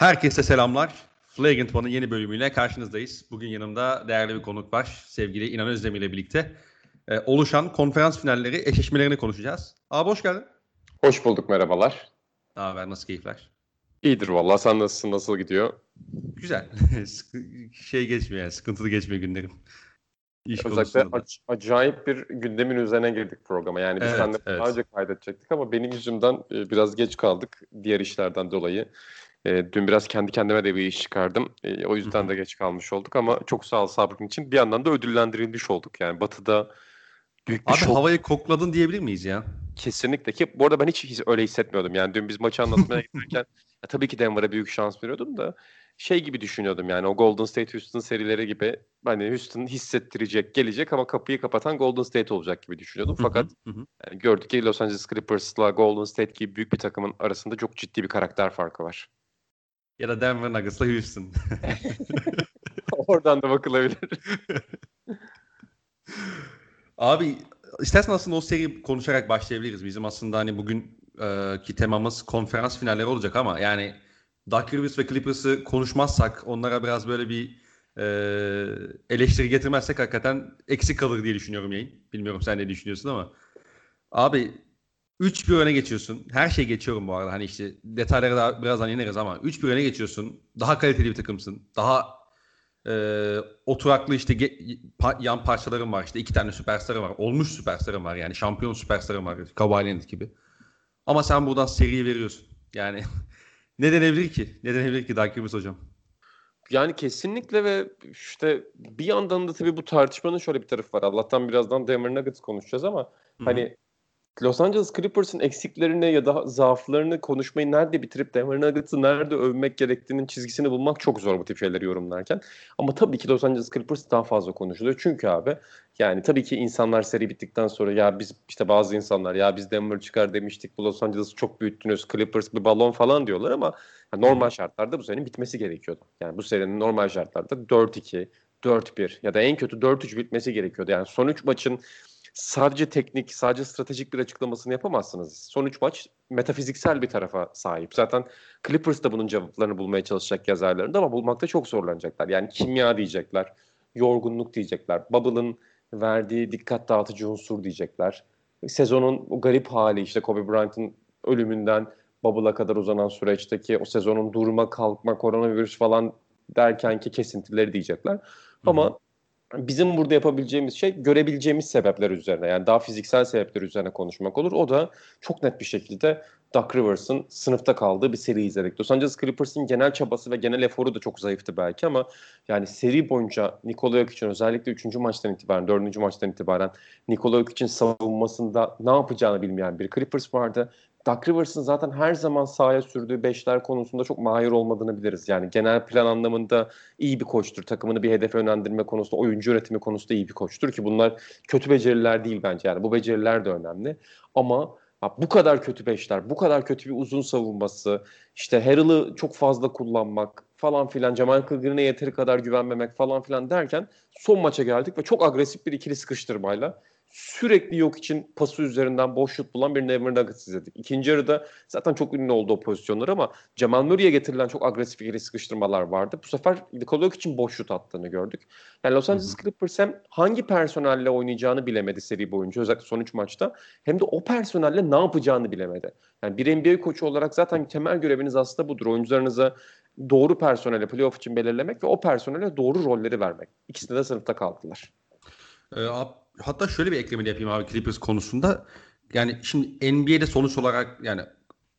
Herkese selamlar. Flagrant One'ın yeni bölümüyle karşınızdayız. Bugün yanımda değerli bir konuk var. Sevgili İnan Özdemir ile birlikte e, oluşan konferans finalleri eşleşmelerini konuşacağız. Abi hoş geldin. Hoş bulduk merhabalar. Ne haber nasıl keyifler? İyidir valla sen nasılsın nasıl gidiyor? Güzel. şey geçmiyor yani sıkıntılı geçmiyor günlerim. İş Özellikle ac- acayip bir gündemin üzerine girdik programa. Yani biz evet, seninle evet. daha önce kaydedecektik ama benim yüzümden e, biraz geç kaldık diğer işlerden dolayı. E, dün biraz kendi kendime de bir iş çıkardım. E, o yüzden de geç kalmış olduk ama çok sağ ol sabrın için. Bir yandan da ödüllendirilmiş olduk. Yani Batı'da büyük bir Abi şok. havayı kokladın diyebilir miyiz ya? Kesinlikle ki bu arada ben hiç öyle hissetmiyordum. Yani dün biz maçı anlatmaya giderken ya, tabii ki Denver'a büyük şans veriyordum da şey gibi düşünüyordum yani o Golden State Houston serileri gibi hani Houston hissettirecek gelecek ama kapıyı kapatan Golden State olacak gibi düşünüyordum. Fakat yani gördük ki Los Angeles Clippers'la Golden State gibi büyük bir takımın arasında çok ciddi bir karakter farkı var. Ya da Denver Nuggets'la Houston. Oradan da bakılabilir. Abi istersen aslında o seri konuşarak başlayabiliriz. Bizim aslında hani bugün e, ki temamız konferans finalleri olacak ama yani Doug Rivers ve Clippers'ı konuşmazsak onlara biraz böyle bir e, eleştiri getirmezsek hakikaten eksik kalır diye düşünüyorum yayın. Bilmiyorum sen ne düşünüyorsun ama. Abi 3-1 öne geçiyorsun. Her şey geçiyorum bu arada. Hani işte detaylara da birazdan ineriz ama 3-1 öne geçiyorsun. Daha kaliteli bir takımsın. Daha e, oturaklı işte ge- pa- yan parçalarım var. İşte iki tane süperstarım var. Olmuş süperstarım var. Yani şampiyon süperstarım var. Leonard gibi. Ama sen buradan seriyi veriyorsun. Yani ne denebilir ki? Ne denebilir ki Dark hocam? Yani kesinlikle ve işte bir yandan da tabii bu tartışmanın şöyle bir tarafı var. Allah'tan birazdan Denver Nuggets konuşacağız ama Hı-hı. hani Los Angeles Clippers'ın eksiklerini ya da zaaflarını konuşmayı nerede bitirip Denver Nuggets'ı nerede övmek gerektiğinin çizgisini bulmak çok zor bu tip şeyleri yorumlarken. Ama tabii ki Los Angeles Clippers daha fazla konuşuluyor. Çünkü abi yani tabii ki insanlar seri bittikten sonra ya biz işte bazı insanlar ya biz Denver çıkar demiştik bu Los Angeles'ı çok büyüttünüz Clippers bir balon falan diyorlar ama normal şartlarda bu serinin bitmesi gerekiyordu. Yani bu serinin normal şartlarda 4-2, 4-1 ya da en kötü 4-3 bitmesi gerekiyordu. Yani son 3 maçın sadece teknik, sadece stratejik bir açıklamasını yapamazsınız. Son 3 maç metafiziksel bir tarafa sahip. Zaten Clippers da bunun cevaplarını bulmaya çalışacak yazarlarında ama bulmakta çok zorlanacaklar. Yani kimya diyecekler, yorgunluk diyecekler, Bubble'ın verdiği dikkat dağıtıcı unsur diyecekler. Sezonun o garip hali işte Kobe Bryant'ın ölümünden Bubble'a kadar uzanan süreçteki o sezonun durma, kalkma, koronavirüs falan derken ki kesintileri diyecekler. Ama Hı-hı bizim burada yapabileceğimiz şey görebileceğimiz sebepler üzerine yani daha fiziksel sebepler üzerine konuşmak olur. O da çok net bir şekilde Duck Rivers'ın sınıfta kaldığı bir seri izledik. Los Angeles Clippers'ın genel çabası ve genel eforu da çok zayıftı belki ama yani seri boyunca Nikola Jokic'in özellikle 3. maçtan itibaren, 4. maçtan itibaren Nikola Jokic'in savunmasında ne yapacağını bilmeyen bir Clippers vardı. Duck Rivers'ın zaten her zaman sahaya sürdüğü beşler konusunda çok mahir olmadığını biliriz. Yani genel plan anlamında iyi bir koçtur. Takımını bir hedefe yönlendirme konusunda, oyuncu üretimi konusunda iyi bir koçtur ki bunlar kötü beceriler değil bence. Yani bu beceriler de önemli. Ama bu kadar kötü beşler, bu kadar kötü bir uzun savunması, işte Harrell'ı çok fazla kullanmak falan filan, Jamal Cleaver'ine yeteri kadar güvenmemek falan filan derken son maça geldik ve çok agresif bir ikili sıkıştırmayla sürekli yok için pası üzerinden boş şut bulan bir Denver Nuggets izledik. İkinci yarıda zaten çok ünlü oldu o pozisyonlar ama Cemal Murray'e getirilen çok agresif ikili sıkıştırmalar vardı. Bu sefer Nikola için boş şut attığını gördük. Yani Los Angeles Clippers hem hangi personelle oynayacağını bilemedi seri boyunca özellikle son 3 maçta hem de o personelle ne yapacağını bilemedi. Yani bir NBA koçu olarak zaten temel göreviniz aslında budur. Oyuncularınıza doğru personeli playoff için belirlemek ve o personele doğru rolleri vermek. İkisinde de sınıfta kaldılar. Ee, hatta şöyle bir ekleme yapayım abi Clippers konusunda. Yani şimdi NBA'de sonuç olarak yani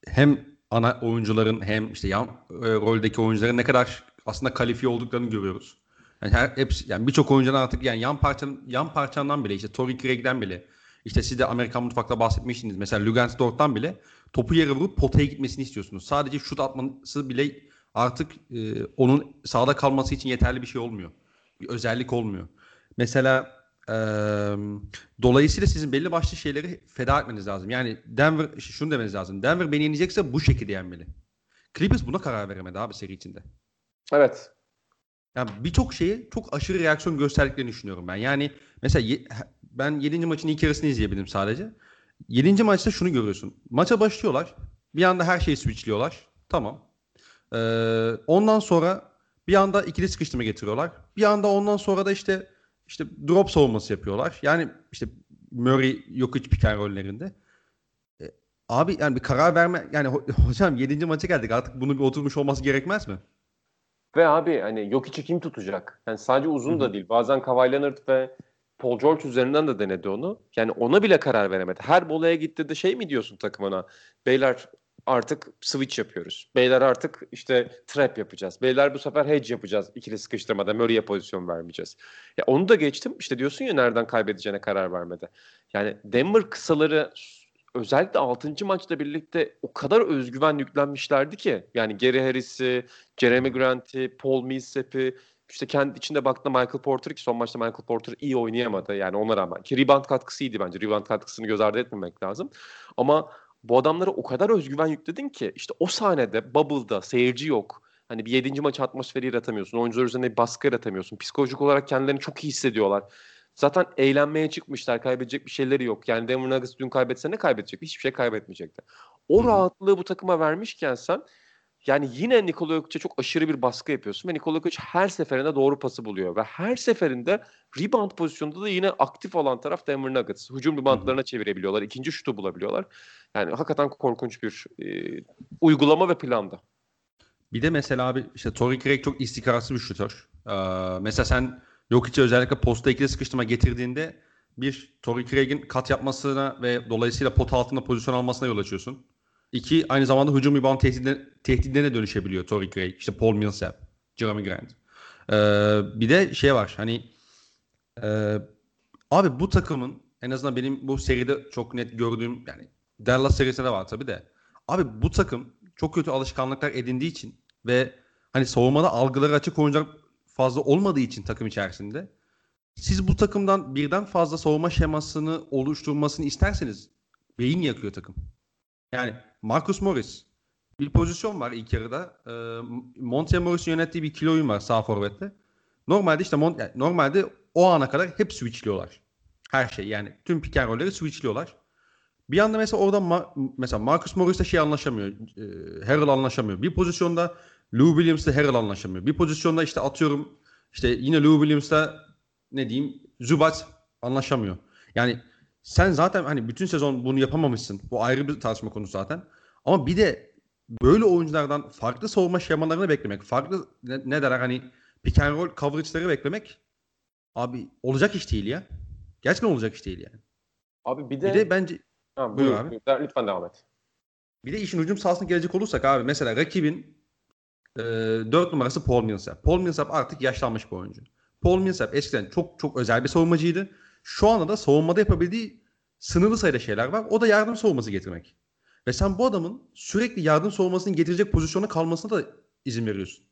hem ana oyuncuların hem işte yan e, roldeki oyuncuların ne kadar aslında kalifiye olduklarını görüyoruz. Yani her hepsi yani birçok oyuncunun artık yani yan parçanın yan parçandan bile işte Tory Craig'den bile işte siz de Amerikan mutfakta bahsetmiştiniz. Mesela Lugans Dort'tan bile topu yere vurup potaya gitmesini istiyorsunuz. Sadece şut atması bile artık e, onun sahada kalması için yeterli bir şey olmuyor. Bir özellik olmuyor. Mesela dolayısıyla sizin belli başlı şeyleri feda etmeniz lazım. Yani Denver şunu demeniz lazım. Denver beni yenecekse bu şekilde yenmeli. Clippers buna karar veremedi abi seri içinde. Evet. Yani birçok şeyi çok aşırı reaksiyon gösterdiklerini düşünüyorum ben. Yani mesela ye, ben 7. maçın ilk yarısını izleyebildim sadece. 7. maçta şunu görüyorsun. Maça başlıyorlar. Bir anda her şeyi switchliyorlar. Tamam. Ee, ondan sonra bir anda ikili sıkıştırma getiriyorlar. Bir anda ondan sonra da işte işte drop savunması yapıyorlar. Yani işte Murray yok hiç piken rollerinde. Ee, abi yani bir karar verme yani ho- hocam 7. maça geldik artık bunun bir oturmuş olması gerekmez mi? Ve abi hani yok içi kim tutacak? Yani sadece uzun da değil. Bazen Kawhi Leonard ve Paul George üzerinden de denedi onu. Yani ona bile karar veremedi. Her bolaya gitti de şey mi diyorsun takımına? Beyler artık switch yapıyoruz. Beyler artık işte trap yapacağız. Beyler bu sefer hedge yapacağız. İkili sıkıştırmada Murray'e pozisyon vermeyeceğiz. Ya onu da geçtim. İşte diyorsun ya nereden kaybedeceğine karar vermedi. Yani Denver kısaları özellikle 6. maçla birlikte o kadar özgüven yüklenmişlerdi ki. Yani Gary Harris'i, Jeremy Grant'i, Paul Millsap'i işte kendi içinde baktığında Michael Porter ki son maçta Michael Porter iyi oynayamadı yani ona rağmen. Ki rebound katkısı iyiydi bence. Rebound katkısını göz ardı etmemek lazım. Ama bu adamlara o kadar özgüven yükledin ki işte o sahnede Bubble'da seyirci yok. Hani bir yedinci maç atmosferi yaratamıyorsun. Oyuncular üzerine bir baskı yaratamıyorsun. Psikolojik olarak kendilerini çok iyi hissediyorlar. Zaten eğlenmeye çıkmışlar. Kaybedecek bir şeyleri yok. Yani Denver Nuggets dün kaybetse ne kaybedecek? Hiçbir şey kaybetmeyecekti. O rahatlığı bu takıma vermişken sen yani yine Nikola Jokic'e çok aşırı bir baskı yapıyorsun ve Nikola Jokic her seferinde doğru pası buluyor ve her seferinde rebound pozisyonunda da yine aktif olan taraf Denver Nuggets. Hücum reboundlarına çevirebiliyorlar. ikinci şutu bulabiliyorlar. Yani hakikaten korkunç bir e, uygulama ve planda. Bir de mesela abi işte Torrey Craig çok istikrarsız bir şutör. Ee, mesela sen Jokic'e özellikle posta ikili sıkıştırma getirdiğinde bir Torrey Craig'in kat yapmasına ve dolayısıyla pot altında pozisyon almasına yol açıyorsun. İki aynı zamanda hücum rebound tehdidine, tehdidine dönüşebiliyor Torrey Craig. İşte Paul Millsap, Jeremy Grant. Ee, bir de şey var hani e, abi bu takımın en azından benim bu seride çok net gördüğüm yani Dallas serisinde de var tabii de. Abi bu takım çok kötü alışkanlıklar edindiği için ve hani savunmada algıları açık oyuncular fazla olmadığı için takım içerisinde siz bu takımdan birden fazla savunma şemasını oluşturmasını isterseniz beyin yakıyor takım. Yani Marcus Morris bir pozisyon var ilk yarıda. E, Monte Morris'in yönettiği bir kilo oyun var sağ forvette. Normalde işte Mon- yani normalde o ana kadar hep switchliyorlar. Her şey yani tüm pick and roll'leri switchliyorlar. Bir anda mesela orada Ma- mesela Marcus Morris'le şey anlaşamıyor. E, Harrell anlaşamıyor. Bir pozisyonda Lou Williams'la Harrell anlaşamıyor. Bir pozisyonda işte atıyorum işte yine Lou Williams'la ne diyeyim Zubac anlaşamıyor. Yani sen zaten hani bütün sezon bunu yapamamışsın. Bu ayrı bir tartışma konusu zaten. Ama bir de böyle oyunculardan farklı savunma şemalarını beklemek, farklı ne, ne derler hani pick and roll coverage'ları beklemek abi olacak iş değil ya. Gerçekten olacak iş değil yani. Abi bir de, Bir de bence ha, Buyur buyur, abi. buyur. lütfen devam et. bir de işin hücum sahasına gelecek olursak abi mesela rakibin e, 4 numarası Paul Millsap. Paul Millsap artık yaşlanmış bir oyuncu. Paul Millsap eskiden çok çok özel bir savunmacıydı. Şu anda da savunmada yapabildiği sınırlı sayıda şeyler var. O da yardım savunması getirmek. Ve sen bu adamın sürekli yardım savunmasını getirecek pozisyona kalmasına da izin veriyorsun.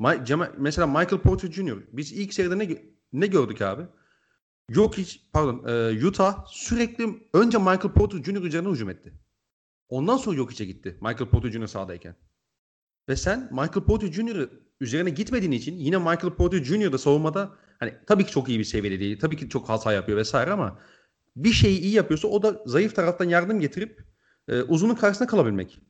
Ma- Cema- mesela Michael Porter Jr. Biz ilk seride ne, ne gördük abi? Yok hiç pardon e, Utah sürekli önce Michael Porter Jr. üzerine hücum etti. Ondan sonra yok içe gitti. Michael Porter Jr. sahadayken. Ve sen Michael Porter Jr. üzerine gitmediğin için yine Michael Porter Jr. da savunmada hani tabii ki çok iyi bir seviyede değil. Tabii ki çok hata yapıyor vesaire ama bir şeyi iyi yapıyorsa o da zayıf taraftan yardım getirip e, uzunun karşısında kalabilmek.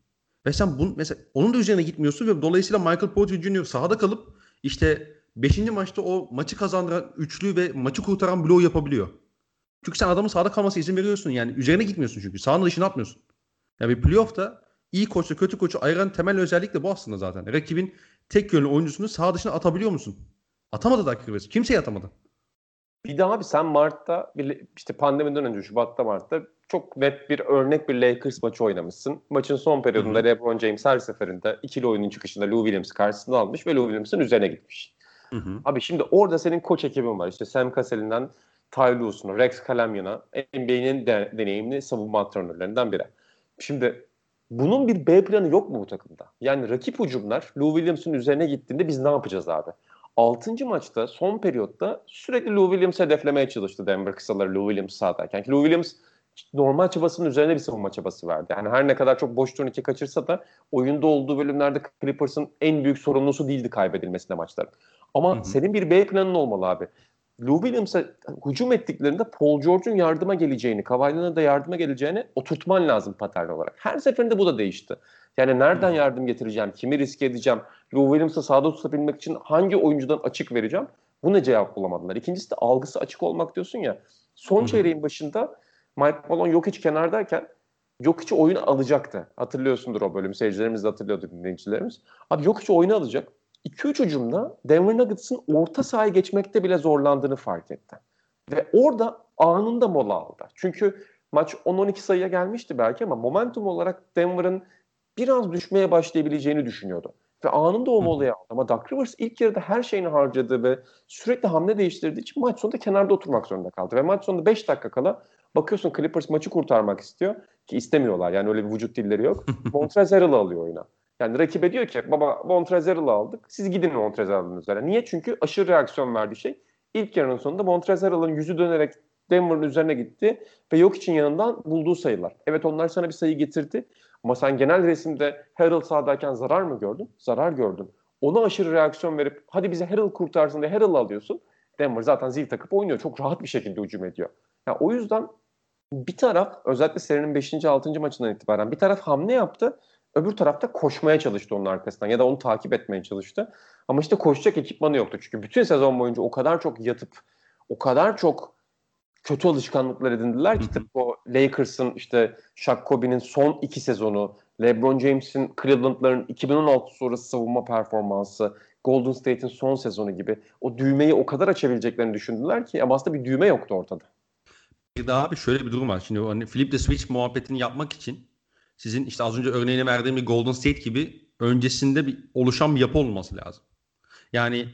Ve sen bunu mesela onun da üzerine gitmiyorsun ve dolayısıyla Michael Porter Jr. sahada kalıp işte 5. maçta o maçı kazandıran üçlü ve maçı kurtaran bloğu yapabiliyor. Çünkü sen adamın sahada kalması izin veriyorsun yani. Üzerine gitmiyorsun çünkü. Sahanın dışına atmıyorsun. Ya bir playoff'ta iyi koçla kötü koçu ayıran temel özellik de bu aslında zaten. Rakibin tek yönlü oyuncusunu saha dışına atabiliyor musun? Atamadı da Rivers. Kimseyi atamadı. Bir de abi sen Mart'ta işte pandemiden önce Şubat'ta Mart'ta çok net bir örnek bir Lakers maçı oynamışsın. Maçın son periyodunda Hı hı. LeBron James her seferinde ikili oyunun çıkışında Lou Williams'ı karşısına almış ve Lou Williams'ın üzerine gitmiş. Hı hı. Abi şimdi orada senin koç ekibin var. İşte Sam Cassell'inden Ty Lue'suna, Rex Kalamyan'a, NBA'nin de, deneyimli savunma antrenörlerinden biri. Şimdi bunun bir B planı yok mu bu takımda? Yani rakip hücumlar Lou Williams'ın üzerine gittiğinde biz ne yapacağız abi? 6. maçta son periyotta sürekli Lou Williams hedeflemeye çalıştı Denver kısaları Lou Williams sahadayken. Ki Lou Williams normal çabasının üzerine bir savunma çabası verdi. Yani her ne kadar çok boş turnike kaçırsa da oyunda olduğu bölümlerde Clippers'ın en büyük sorumlusu değildi kaybedilmesinde maçların. Ama Hı hı. senin bir B planın olmalı abi. Lou Williams'a hücum ettiklerinde Paul George'un yardıma geleceğini, Kawhi'nin da yardıma geleceğini oturtman lazım patern olarak. Her seferinde bu da değişti. Yani nereden yardım getireceğim, kimi riske edeceğim, Lou Williams'ı sahada tutabilmek için hangi oyuncudan açık vereceğim? Bu ne cevap bulamadılar. İkincisi de algısı açık olmak diyorsun ya. Son çeyreğin başında Mike Malone yok hiç kenardayken yok hiç oyunu alacaktı. Hatırlıyorsundur o bölüm. Seyircilerimiz de hatırlıyordu dinleyicilerimiz. Abi yok hiç oyunu alacak. 2-3 hücumda Denver Nuggets'ın orta sahaya geçmekte bile zorlandığını fark etti. Ve orada anında mola aldı. Çünkü maç 10-12 sayıya gelmişti belki ama momentum olarak Denver'ın biraz düşmeye başlayabileceğini düşünüyordu. Ve anında o molayı aldı. Ama Doug Rivers ilk yarıda her şeyini harcadı ve sürekli hamle değiştirdiği için maç sonunda kenarda oturmak zorunda kaldı. Ve maç sonunda 5 dakika kala bakıyorsun Clippers maçı kurtarmak istiyor ki istemiyorlar. Yani öyle bir vücut dilleri yok. Montrezl alıyor oyuna. Yani rakibe diyor ki baba Montrezl Harrell'ı aldık. Siz gidin Montrezl Harrell'ın üzerine. Niye? Çünkü aşırı reaksiyon verdiği şey. İlk yarının sonunda Montrezl Harrell'ın yüzü dönerek Denver'ın üzerine gitti ve yok için yanından bulduğu sayılar. Evet onlar sana bir sayı getirdi ama sen genel resimde Harrell sahadayken zarar mı gördün? Zarar gördün. Ona aşırı reaksiyon verip hadi bize Harrell kurtarsın diye Harrell alıyorsun. Denver zaten zil takıp oynuyor. Çok rahat bir şekilde hücum ediyor. Yani o yüzden bir taraf özellikle serinin 5. 6. maçından itibaren bir taraf hamle yaptı. Öbür tarafta koşmaya çalıştı onun arkasından ya da onu takip etmeye çalıştı. Ama işte koşacak ekipmanı yoktu. Çünkü bütün sezon boyunca o kadar çok yatıp o kadar çok kötü alışkanlıklar edindiler ki tıpkı o Lakers'ın işte Shaq Kobe'nin son iki sezonu, LeBron James'in Cleveland'ların 2016 sonrası savunma performansı, Golden State'in son sezonu gibi o düğmeyi o kadar açabileceklerini düşündüler ki ama aslında bir düğme yoktu ortada. Daha abi şöyle bir durum var. Şimdi hani flip the switch muhabbetini yapmak için sizin işte az önce örneğini verdiğim bir Golden State gibi öncesinde bir oluşan bir yapı olması lazım. Yani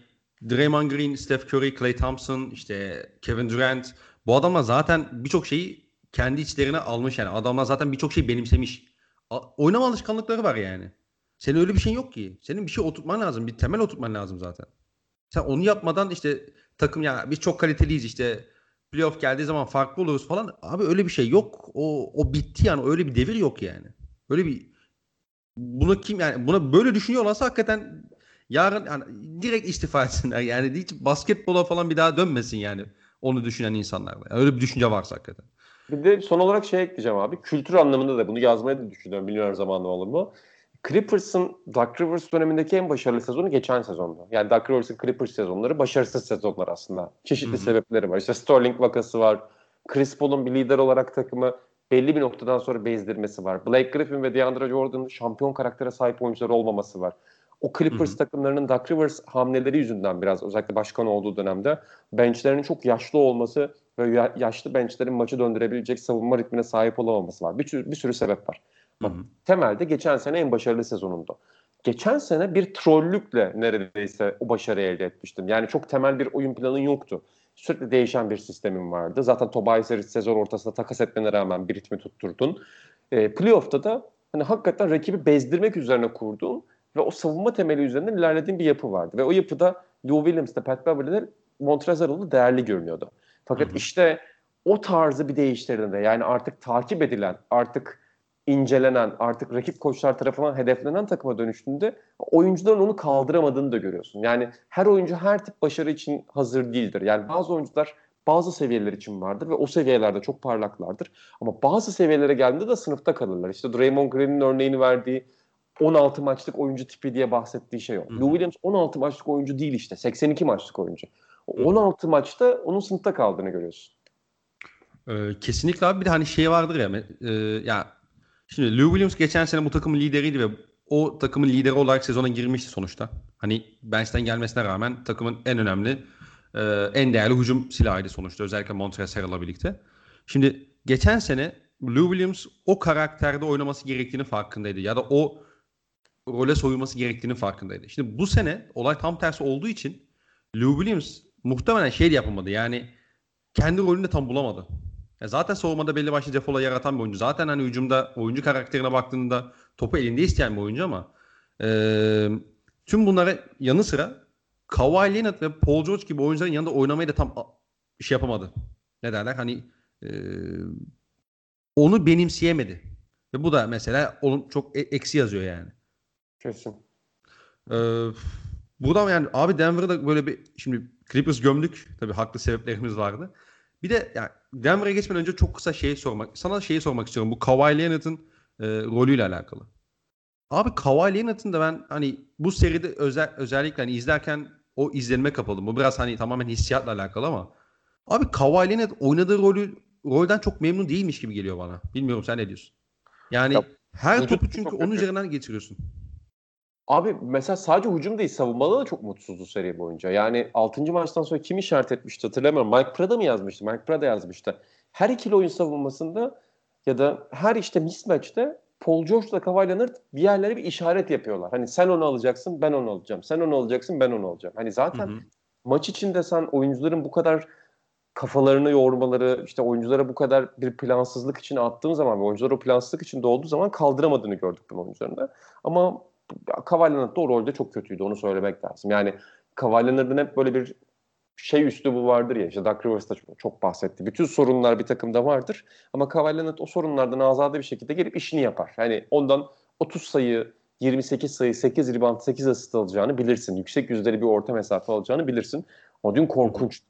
Draymond Green, Steph Curry, Klay Thompson, işte Kevin Durant bu adamlar zaten birçok şeyi kendi içlerine almış yani. Adamlar zaten birçok şeyi benimsemiş. A- oynama alışkanlıkları var yani. Senin öyle bir şey yok ki. Senin bir şey oturtman lazım. Bir temel oturtman lazım zaten. Sen onu yapmadan işte takım ya biz çok kaliteliyiz işte playoff geldiği zaman farklı oluruz falan. Abi öyle bir şey yok. O, o bitti yani. Öyle bir devir yok yani. Öyle bir bunu kim yani buna böyle düşünüyorlarsa hakikaten yarın yani direkt istifa etsinler. Yani hiç basketbola falan bir daha dönmesin yani onu düşünen insanlarda. Yani öyle bir düşünce varsa hakikaten. Bir de son olarak şey ekleyeceğim abi. Kültür anlamında da bunu yazmaya da düşünüyorum. Bilmiyorum zamanı olur mu? Clippers'ın Doug Rivers dönemindeki en başarılı sezonu geçen sezondu. Yani Doug Rivers'ın Clippers sezonları başarısız sezonlar aslında. Çeşitli Hı-hı. sebepleri var. İşte Sterling vakası var. Chris Paul'un bir lider olarak takımı belli bir noktadan sonra bezdirmesi var. Blake Griffin ve DeAndre Jordan'ın şampiyon karaktere sahip oyuncular olmaması var. O Clippers Hı-hı. takımlarının Doug Rivers hamleleri yüzünden biraz özellikle başkan olduğu dönemde benchlerinin çok yaşlı olması ve yaşlı benchlerin maçı döndürebilecek savunma ritmine sahip olamaması var. Bir, bir sürü sebep var. Hı. Temelde geçen sene en başarılı sezonunda. Geçen sene bir trollükle neredeyse o başarı elde etmiştim. Yani çok temel bir oyun planın yoktu. Sürekli değişen bir sistemin vardı. Zaten Tobias Harris sezon ortasında takas etmene rağmen bir ritmi tutturdun. E, playoff'ta da hani hakikaten rakibi bezdirmek üzerine kurduğun ve o savunma temeli üzerinden ilerlediğin bir yapı vardı. Ve o yapıda Lou Williams'da Pat Beverly'de Montrezl değerli görünüyordu. Fakat hı hı. işte o tarzı bir değiştirdiğinde yani artık takip edilen, artık incelenen, artık rakip koçlar tarafından hedeflenen takıma dönüştüğünde oyuncuların onu kaldıramadığını da görüyorsun. Yani her oyuncu her tip başarı için hazır değildir. Yani bazı oyuncular bazı seviyeler için vardır ve o seviyelerde çok parlaklardır. Ama bazı seviyelere geldiğinde de sınıfta kalırlar. İşte Draymond Green'in örneğini verdiği 16 maçlık oyuncu tipi diye bahsettiği şey o. Lou Williams 16 maçlık oyuncu değil işte. 82 maçlık oyuncu. 16 maçta onun sınıfta kaldığını görüyorsun. Ee, kesinlikle abi bir de hani şey vardır ya e, ya şimdi Lou Williams geçen sene bu takımın lideriydi ve o takımın lideri olarak sezona girmişti sonuçta. Hani bench'ten gelmesine rağmen takımın en önemli e, en değerli hücum silahıydı sonuçta özellikle Montrezl Harrell'la birlikte. Şimdi geçen sene Lou Williams o karakterde oynaması gerektiğini farkındaydı ya da o role soyulması gerektiğini farkındaydı. Şimdi bu sene olay tam tersi olduğu için Lou Williams muhtemelen şey yapamadı. Yani kendi rolünü de tam bulamadı. Ya zaten savunmada belli başlı defola yaratan bir oyuncu. Zaten hani hücumda oyuncu karakterine baktığında topu elinde isteyen bir oyuncu ama e, tüm bunlara yanı sıra Kawhi Leonard ve Paul George gibi oyuncuların yanında oynamayı da tam şey yapamadı. Ne derler? Hani e, onu benimseyemedi. Ve bu da mesela onun çok e, eksi yazıyor yani. Kesin. Ee, Buradan yani abi Denver'da böyle bir şimdi Clippers gömdük. Tabii haklı sebeplerimiz vardı. Bir de yani Denver'a geçmeden önce çok kısa şey sormak. Sana şeyi sormak istiyorum. Bu Kawhi Leonard'ın e, rolüyle alakalı. Abi Kawhi Leonard'ın da ben hani bu seride özel, özellikle hani izlerken o izlenime kapıldım. Bu biraz hani tamamen hissiyatla alakalı ama abi Kawhi Leonard oynadığı rolü rolden çok memnun değilmiş gibi geliyor bana. Bilmiyorum sen ne diyorsun? Yani ya, her topu çünkü onun üzerinden geçiriyorsun. Abi mesela sadece hücum değil savunmada da çok mutsuzdu seri boyunca. Yani 6. maçtan sonra kim işaret etmişti hatırlamıyorum. Mike Prada mı yazmıştı? Mike Prada yazmıştı. Her ikili oyun savunmasında ya da her işte mismatch'te Paul George'la Kawhi Leonard bir yerlere bir işaret yapıyorlar. Hani sen onu alacaksın ben onu alacağım. Sen onu alacaksın ben onu alacağım. Hani zaten hı hı. maç içinde sen oyuncuların bu kadar kafalarını yormaları, işte oyunculara bu kadar bir plansızlık için attığın zaman ve oyuncular o plansızlık içinde olduğu zaman kaldıramadığını gördük bu oyuncularında. Ama Leonard da o rolde çok kötüydü onu söylemek lazım. Yani Kawhi Leonard'ın hep böyle bir şey üslubu vardır ya işte Doug Rivers da çok bahsetti. Bütün sorunlar bir takımda vardır ama Leonard o sorunlardan azade bir şekilde gelip işini yapar. Yani ondan 30 sayı, 28 sayı, 8 rebound, 8 asist alacağını bilirsin. Yüksek yüzdeli bir orta mesafe alacağını bilirsin. O dün korkunç.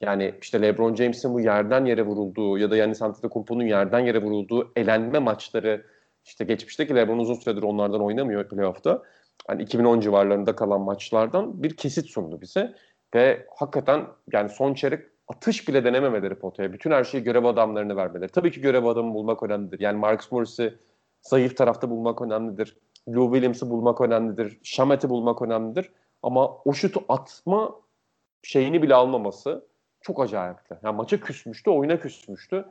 Yani işte LeBron James'in bu yerden yere vurulduğu ya da yani Antetokounmpo'nun yerden yere vurulduğu elenme maçları işte geçmişteki LeBron uzun süredir onlardan oynamıyor playoff'ta. Hani 2010 civarlarında kalan maçlardan bir kesit sundu bize. Ve hakikaten yani son çeyrek atış bile denememeleri potaya. Bütün her şeyi görev adamlarını vermeleri. Tabii ki görev adamı bulmak önemlidir. Yani Marcus Morris'i zayıf tarafta bulmak önemlidir. Lou Williams'ı bulmak önemlidir. Shamet'i bulmak önemlidir. Ama o şutu atma şeyini bile almaması çok acayipti. Yani maça küsmüştü, oyuna küsmüştü.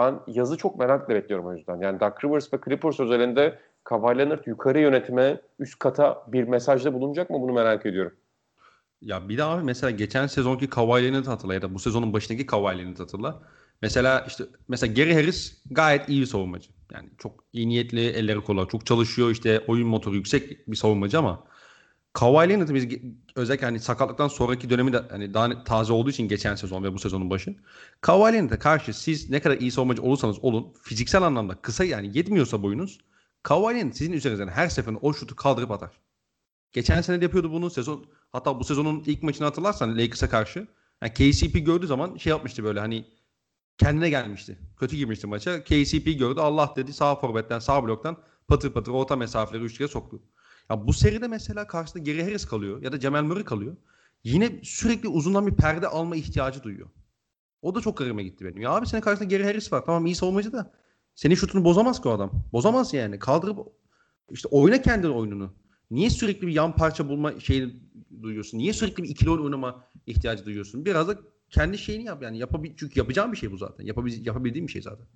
Ben yazı çok merakla bekliyorum o yüzden. Yani Doug Rivers ve Clippers özelinde Kawhi Leonard yukarı yönetime, üst kata bir mesajda bulunacak mı bunu merak ediyorum. Ya bir daha abi mesela geçen sezonki Kawhi Leonard hatırla ya da bu sezonun başındaki Kawhi Leonard hatırla. Mesela işte mesela Gary Harris gayet iyi bir savunmacı. Yani çok iyi niyetli, elleri kolay, çok çalışıyor işte oyun motoru yüksek bir savunmacı ama Kawhi Leonard'ı biz özellikle hani sakatlıktan sonraki dönemi de hani daha taze olduğu için geçen sezon ve bu sezonun başı. Kawhi Leonard'a karşı siz ne kadar iyi savunmacı olursanız olun fiziksel anlamda kısa yani yetmiyorsa boyunuz Kawhi Leonard sizin üzerinizden her seferinde o şutu kaldırıp atar. Geçen sene de yapıyordu bunu sezon hatta bu sezonun ilk maçını hatırlarsan Lakers'a karşı yani KCP gördüğü zaman şey yapmıştı böyle hani kendine gelmişti. Kötü girmişti maça. KCP gördü Allah dedi sağ forvetten sağ bloktan patır patır orta mesafeleri üçlüye soktu. Ya bu seride mesela karşısında Gary Harris kalıyor ya da Cemal Murray kalıyor. Yine sürekli uzundan bir perde alma ihtiyacı duyuyor. O da çok garime gitti benim. Ya abi senin karşısında Gary Harris var. Tamam iyi savunmacı da. Senin şutunu bozamaz ki o adam. Bozamaz yani. Kaldırıp işte oyna kendin oyununu. Niye sürekli bir yan parça bulma şeyini duyuyorsun? Niye sürekli bir ikili oyun oynama ihtiyacı duyuyorsun? Biraz da kendi şeyini yap yani. Yapabil çünkü yapacağım bir şey bu zaten. Yapabil yapabildiğim bir şey zaten.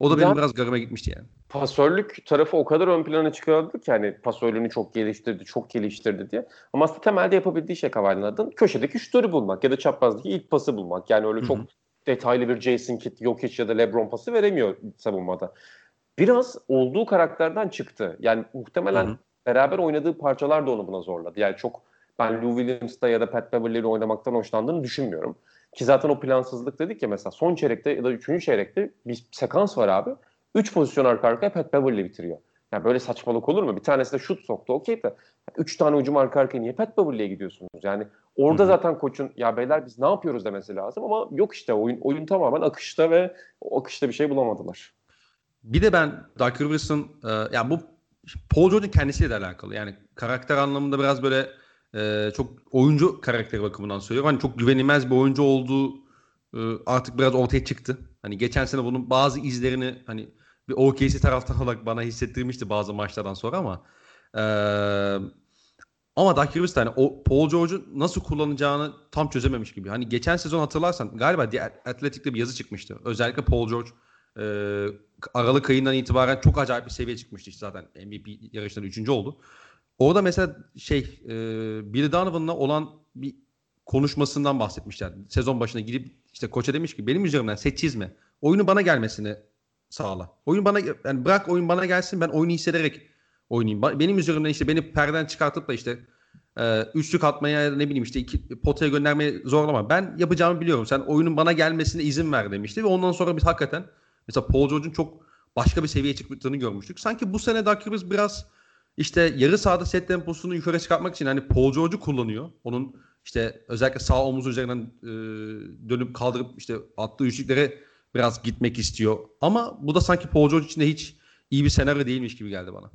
O da benim biraz garıma gitmişti yani. Pasörlük tarafı o kadar ön plana çıkıyordu ki hani pasörlüğünü çok geliştirdi, çok geliştirdi diye. Ama aslında temelde yapabildiği şey Kavali'nin köşedeki şutörü bulmak ya da çaprazdaki ilk pası bulmak. Yani öyle çok Hı-hı. detaylı bir Jason Kidd, Jokic ya da LeBron pası veremiyor savunmada. Biraz olduğu karakterden çıktı. Yani muhtemelen Hı-hı. beraber oynadığı parçalar da onu buna zorladı. Yani çok ben Lou Williams'ta ya da Pat Beverley'le oynamaktan hoşlandığını düşünmüyorum. Ki zaten o plansızlık dedik ya mesela son çeyrekte ya da üçüncü çeyrekte bir sekans var abi. Üç pozisyon arka arkaya Pat Beverley bitiriyor. Yani böyle saçmalık olur mu? Bir tanesi de şut soktu okey de. Üç tane ucum arka arkaya niye Pat Beverley'e gidiyorsunuz? Yani orada Hı-hı. zaten koçun ya beyler biz ne yapıyoruz demesi lazım ama yok işte oyun oyun tamamen akışta ve o akışta bir şey bulamadılar. Bir de ben Doug Rivers'ın e, yani bu Paul George'un kendisiyle de alakalı. Yani karakter anlamında biraz böyle e, çok oyuncu karakteri bakımından söylüyorum. Hani çok güvenilmez bir oyuncu olduğu e, artık biraz ortaya çıktı. Hani geçen sene bunun bazı izlerini hani bir OKC taraftan olarak bana hissettirmişti bazı maçlardan sonra ama e, ama Doug Rivers hani o Paul George'u nasıl kullanacağını tam çözememiş gibi. Hani geçen sezon hatırlarsan galiba The Athletic'te bir yazı çıkmıştı. Özellikle Paul George e, Aralık ayından itibaren çok acayip bir seviye çıkmıştı işte zaten MVP yarışlarında üçüncü oldu. Orada mesela şey e, Billy Donovan'la olan bir konuşmasından bahsetmişler. Sezon başına gidip işte koça demiş ki benim üzerimden set çizme. Oyunu bana gelmesini sağla. Oyun bana yani bırak oyun bana gelsin ben oyunu hissederek oynayayım. Benim üzerimden işte beni perden çıkartıp da işte e, üçlük atmaya ne bileyim işte iki, potaya göndermeye zorlama. Ben yapacağımı biliyorum. Sen oyunun bana gelmesine izin ver demişti ve ondan sonra biz hakikaten mesela Paul George'un çok başka bir seviyeye çıktığını görmüştük. Sanki bu sene Doug biraz işte yarı sahada set temposunu yukarı çıkartmak için hani Paul George'u kullanıyor. Onun işte özellikle sağ omuz üzerinden e, dönüp kaldırıp işte attığı üçlüklere biraz gitmek istiyor. Ama bu da sanki Paul George için de hiç iyi bir senaryo değilmiş gibi geldi bana.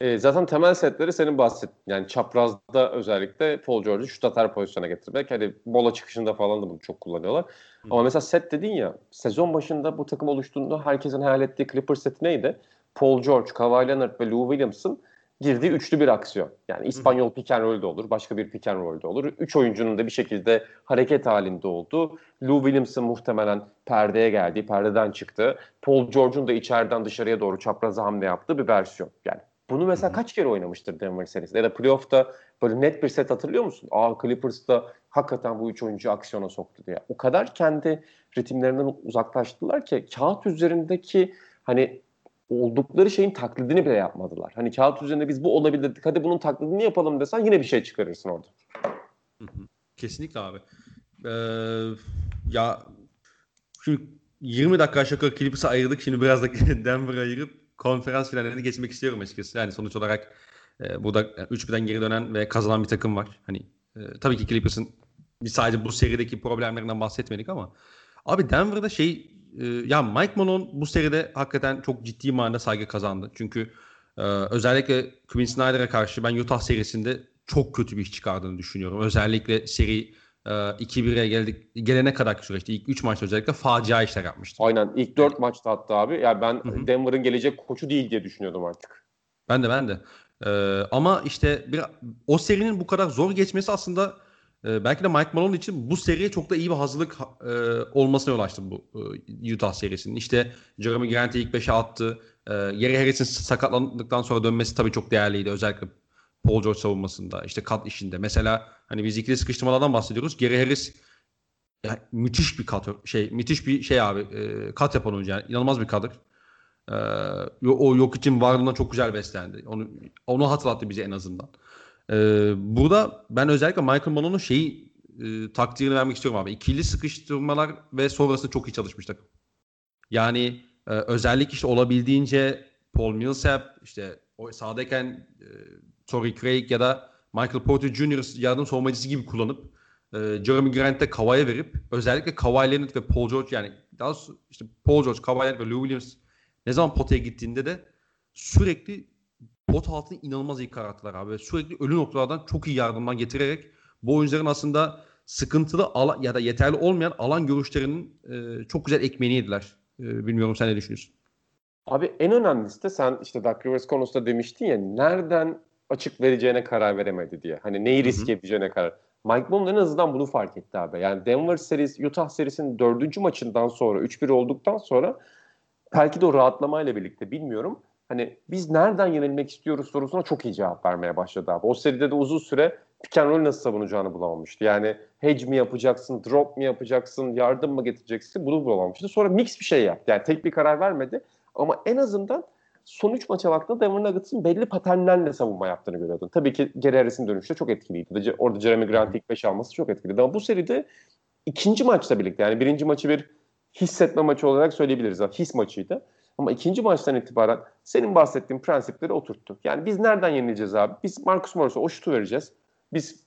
E, zaten temel setleri senin bahsettin. Yani çaprazda özellikle Paul George'u şut atar pozisyona getirmek. Hani bola çıkışında falan da bunu çok kullanıyorlar. Hı. Ama mesela set dedin ya sezon başında bu takım oluştuğunda herkesin hayal ettiği Clippers seti neydi? Paul George, Kawhi Leonard ve Lou Williams'ın girdiği üçlü bir aksiyon. Yani İspanyol pick and roll de olur, başka bir pick and roll de olur. Üç oyuncunun da bir şekilde hareket halinde olduğu. Lou Williams'ın muhtemelen perdeye geldiği, perdeden çıktı. Paul George'un da içeriden dışarıya doğru çapraza hamle yaptığı bir versiyon. Yani bunu mesela kaç kere oynamıştır Denver serisinde? Ya da playoff'ta böyle net bir set hatırlıyor musun? Aa Clippers'ta hakikaten bu üç oyuncu aksiyona soktu diye. O kadar kendi ritimlerinden uzaklaştılar ki kağıt üzerindeki hani oldukları şeyin taklidini bile yapmadılar. Hani kağıt üzerinde biz bu olabilir dedik. Hadi bunun taklidini yapalım desen yine bir şey çıkarırsın orada. Kesinlikle abi. Ee, ya şimdi 20 dakika aşağı yukarı Clippers'ı ayırdık. Şimdi biraz da Denver'ı ayırıp konferans finallerine geçmek istiyorum açıkçası. Yani sonuç olarak e, burada 3-1'den geri dönen ve kazanan bir takım var. Hani e, tabii ki Clippers'ın biz sadece bu serideki problemlerinden bahsetmedik ama abi Denver'da şey e, ya Mike Malone bu seride hakikaten çok ciddi manada saygı kazandı. Çünkü e, özellikle Quinn Snyder'a karşı ben Utah serisinde çok kötü bir iş çıkardığını düşünüyorum. Özellikle seri e, 2-1'e geldik gelene kadar süreçte ilk 3 maçta özellikle facia işler yapmıştı. Aynen ilk 4 maçta hatta abi. Yani ben Denver'ın gelecek koçu değil diye düşünüyordum artık. Ben de ben de. Ee, ama işte bir, o serinin bu kadar zor geçmesi aslında e, belki de Mike Malone için bu seriye çok da iyi bir hazırlık e, olmasına yol açtı bu e, Utah serisinin. İşte Jeremy Grant'i ilk 5'e attı. E, Gary Harris'in sakatlandıktan sonra dönmesi tabii çok değerliydi. Özellikle Paul George savunmasında, işte kat işinde. Mesela hani biz ikili sıkıştırmalardan bahsediyoruz. Gary Harris yani müthiş bir kat şey müthiş bir şey abi e, kat yapan oyuncu yani inanılmaz bir kadar. E, o yok için varlığından çok güzel beslendi. Onu onu hatırlattı bize en azından. E, burada ben özellikle Michael Malone'un şeyi e, takdirini vermek istiyorum abi. İkili sıkıştırmalar ve sonrasında çok iyi çalışmıştık. Yani e, özellikle işte olabildiğince Paul Millsap işte o sahadayken e, Torrey Craig ya da Michael Porter Jr. yardım savunmacısı gibi kullanıp e, Jeremy Grant'te Kawhi'ye verip özellikle Kawhi Leonard ve Paul George yani daha işte Paul George, Kawhi Leonard ve Lou Williams ne zaman potaya gittiğinde de sürekli pot altını inanılmaz iyi kararttılar abi. Sürekli ölü noktalardan çok iyi yardımlar getirerek bu oyuncuların aslında sıkıntılı alan, ya da yeterli olmayan alan görüşlerinin e, çok güzel ekmeğini yediler. E, bilmiyorum sen ne düşünüyorsun? Abi en önemlisi de sen işte Doug Rivers konusunda demiştin ya nereden açık vereceğine karar veremedi diye. Hani neyi risk Hı-hı. edeceğine karar. Mike Malone en azından bunu fark etti abi. Yani Denver serisi, Utah serisinin dördüncü maçından sonra 3-1 olduktan sonra belki de o rahatlamayla birlikte bilmiyorum. Hani biz nereden yenilmek istiyoruz sorusuna çok iyi cevap vermeye başladı abi. O seride de uzun süre pick and nasıl savunacağını bulamamıştı. Yani hedge mi yapacaksın, drop mi yapacaksın, yardım mı getireceksin bunu bulamamıştı. Sonra mix bir şey yaptı. Yani tek bir karar vermedi. Ama en azından son 3 maça baktığında Denver Nuggets'ın belli paternlerle savunma yaptığını görüyordun. Tabii ki Gary Harris'in dönüşü çok etkiliydi. Orada Jeremy Grant ilk 5 alması çok etkiliydi. Ama bu seride ikinci maçla birlikte yani birinci maçı bir hissetme maçı olarak söyleyebiliriz. His maçıydı. Ama ikinci maçtan itibaren senin bahsettiğin prensipleri oturttu. Yani biz nereden yenileceğiz abi? Biz Marcus Morris'e o şutu vereceğiz. Biz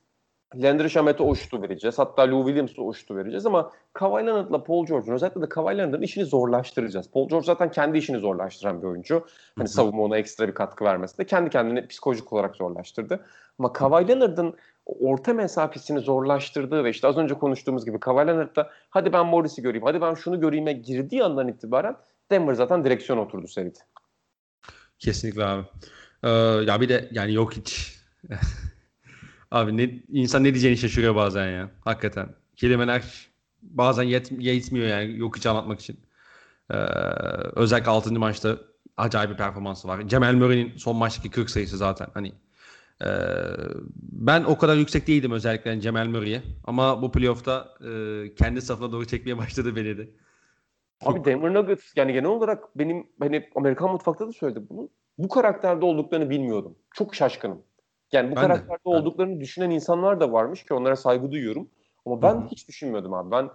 Landry Shamet'e o şutu vereceğiz. Hatta Lou Williams'e o şutu vereceğiz ama Kawhi Leonard'la Paul George'un özellikle de Kawhi Leonard'ın işini zorlaştıracağız. Paul George zaten kendi işini zorlaştıran bir oyuncu. Hani savunma ona ekstra bir katkı vermesi de kendi kendini psikolojik olarak zorlaştırdı. Ama Kawhi Leonard'ın orta mesafesini zorlaştırdığı ve işte az önce konuştuğumuz gibi Kawhi Leonard'da hadi ben Morris'i göreyim, hadi ben şunu göreyim'e girdiği andan itibaren Denver zaten direksiyon oturdu seride. Kesinlikle abi. Ee, ya bir de yani yok hiç Abi ne, insan ne diyeceğini şaşırıyor bazen ya. Hakikaten. Kelimeler bazen yet, yetmiyor yani yok hiç anlatmak için. Ee, özellikle 6. maçta acayip bir performansı var. Cemal Murray'nin son maçtaki 40 sayısı zaten. Hani e, ben o kadar yüksek değildim özellikle Cemal Murray'e. Ama bu playoff'ta e, kendi safına doğru çekmeye başladı beni de. Abi Denver Nuggets yani genel olarak benim hani Amerikan mutfakta da söyledim bunu. Bu karakterde olduklarını bilmiyordum. Çok şaşkınım. Yani bu ben karakterde de, olduklarını düşünen insanlar da varmış ki onlara saygı duyuyorum. Ama ben Hı-hı. hiç düşünmüyordum abi. Ben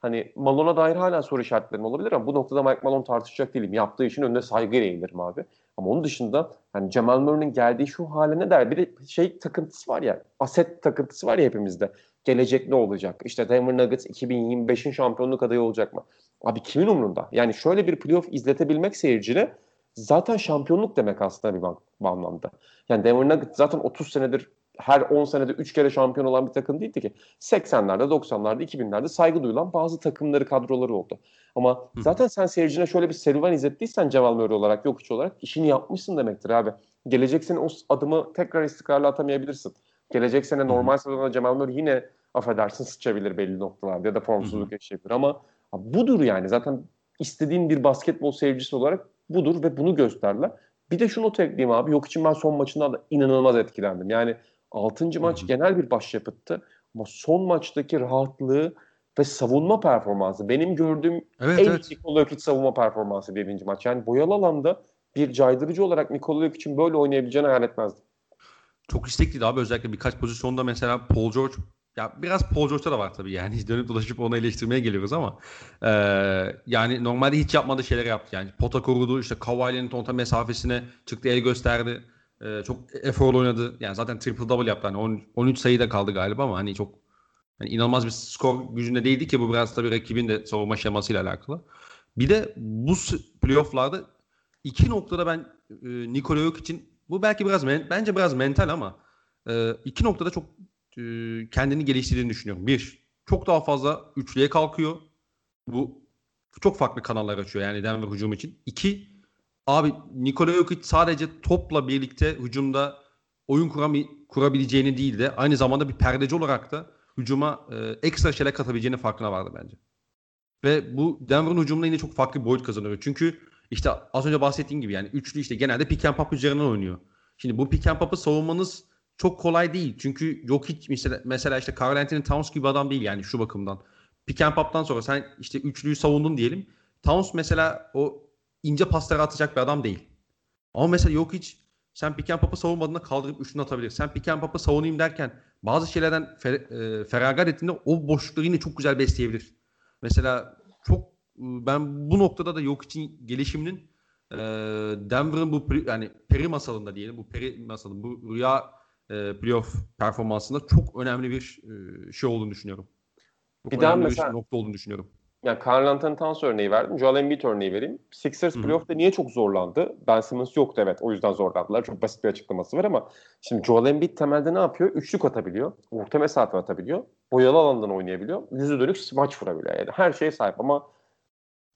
hani Malone'a dair hala soru işaretlerim olabilir ama bu noktada Mike Malone tartışacak değilim. Yaptığı işin önünde saygıyla eğilirim abi. Ama onun dışında hani Jamal Murray'nin geldiği şu hale ne der? Bir de şey takıntısı var ya, aset takıntısı var ya hepimizde. Gelecek ne olacak? İşte Denver Nuggets 2025'in şampiyonluk adayı olacak mı? Abi kimin umrunda? Yani şöyle bir playoff izletebilmek seyircine zaten şampiyonluk demek aslında bir, bir anlamda. Yani Denver Nuggets zaten 30 senedir her 10 senede 3 kere şampiyon olan bir takım değildi ki. 80'lerde, 90'larda, 2000'lerde saygı duyulan bazı takımları, kadroları oldu. Ama zaten sen seyircine şöyle bir serüven izlettiysen Cemal Murray olarak, yok olarak işini yapmışsın demektir abi. Gelecek sene o adımı tekrar istikrarlı atamayabilirsin. Gelecek sene normal sezonda Cemal Murray yine affedersin sıçabilir belli noktalarda ya da formsuzluk yaşayabilir ama budur yani zaten istediğin bir basketbol seyircisi olarak budur ve bunu gösterler. Bir de şunu ekleyeyim abi. Yok için ben son maçından da inanılmaz etkilendim. Yani 6. maç Hı-hı. genel bir başyapıttı. Ama son maçtaki rahatlığı ve savunma performansı benim gördüğüm evet, en evet. Nikola Jokic savunma performansı birinci maç. Yani boyalı alanda bir caydırıcı olarak Nikola Jokic'in böyle oynayabileceğini hayal etmezdim. Çok istekliydi abi özellikle birkaç pozisyonda mesela Paul George ya biraz Paul George'da da var tabii yani dönüp dolaşıp onu eleştirmeye geliyoruz ama e, yani normalde hiç yapmadığı şeyler yaptı yani pota korudu işte Kawhi Leonard'ın mesafesine çıktı el gösterdi e, çok efor oynadı yani zaten triple double yaptı hani 10, 13 sayıda kaldı galiba ama hani çok yani inanılmaz bir skor gücünde değildi ki bu biraz tabii rakibin de savunma şemasıyla alakalı. Bir de bu playofflarda iki noktada ben e, Nikola Jokic bu belki biraz men, bence biraz mental ama e, iki noktada çok e, kendini geliştirdiğini düşünüyorum. Bir, çok daha fazla üçlüye kalkıyor. Bu çok farklı kanallar açıyor yani Denver hücum için. İki, abi Nikola Jokic sadece topla birlikte hücumda oyun kuram kurabileceğini değil de aynı zamanda bir perdeci olarak da hücuma e, ekstra şeyler katabileceğini farkına vardı bence. Ve bu Denver'ın hücumunda yine çok farklı bir boyut kazanıyor. Çünkü işte az önce bahsettiğim gibi yani üçlü işte genelde pick and pop üzerinden oynuyor. Şimdi bu pick and pop'ı savunmanız çok kolay değil. Çünkü yok hiç mesela, mesela işte Carl Anthony Towns gibi adam değil yani şu bakımdan. Pick and pop'tan sonra sen işte üçlüyü savundun diyelim. Towns mesela o ince pasları atacak bir adam değil. Ama mesela yok hiç sen pick and savunmadığında kaldırıp üçlünü atabilir. Sen pick and savunayım derken bazı şeylerden fer, e, feragat ettiğinde o boşlukları yine çok güzel besleyebilir. Mesela çok ben bu noktada da yok için gelişiminin e, Denver'ın bu yani peri masalında diyelim bu peri masalı bu rüya e, playoff performansında çok önemli bir e, şey olduğunu düşünüyorum. Çok bir daha mesela bir nokta olduğunu düşünüyorum. Yani Carl Anthony Towns örneği verdim. Joel Embiid örneği vereyim. Sixers playoff'ta niye çok zorlandı? Ben Simmons yoktu evet. O yüzden zorlandılar. Çok basit bir açıklaması var ama şimdi Joel Embiid temelde ne yapıyor? Üçlük atabiliyor. Orta mesafe atabiliyor. Boyalı alandan oynayabiliyor. Yüzü dönük smaç vurabiliyor. Yani her şeye sahip ama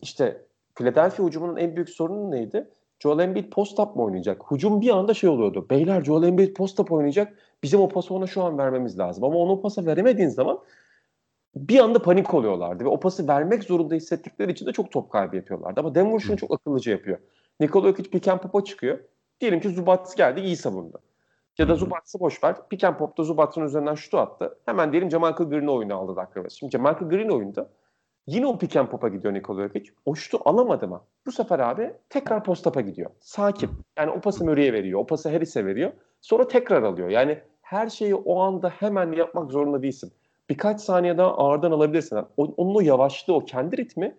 işte Philadelphia hücumunun en büyük sorunu neydi? Joel Embiid post-up mı oynayacak? Hücum bir anda şey oluyordu. Beyler Joel Embiid post-up oynayacak. Bizim o pası ona şu an vermemiz lazım. Ama onu pasa veremediğin zaman bir anda panik oluyorlardı. Ve o pası vermek zorunda hissettikleri için de çok top kaybı yapıyorlardı. Ama Denver şunu çok akıllıca yapıyor. Nikola Jokic pick and pop'a çıkıyor. Diyelim ki Zubats geldi iyi savundu. Ya da Zubats'ı boş ver. Pick and pop'ta Zubats'ın üzerinden şutu attı. Hemen diyelim Jamal Green'i oyunu aldı dakika. Şimdi Jamal Green oyunda Yine o pick and pop'a gidiyor Nikola Jokic. O şutu alamadı mı? Bu sefer abi tekrar post-up'a gidiyor. Sakin. Yani o pası Murray'e veriyor. O pası Harris'e veriyor. Sonra tekrar alıyor. Yani her şeyi o anda hemen yapmak zorunda değilsin. Birkaç saniye daha ağırdan alabilirsin. Yani onun o yavaşlığı, o kendi ritmi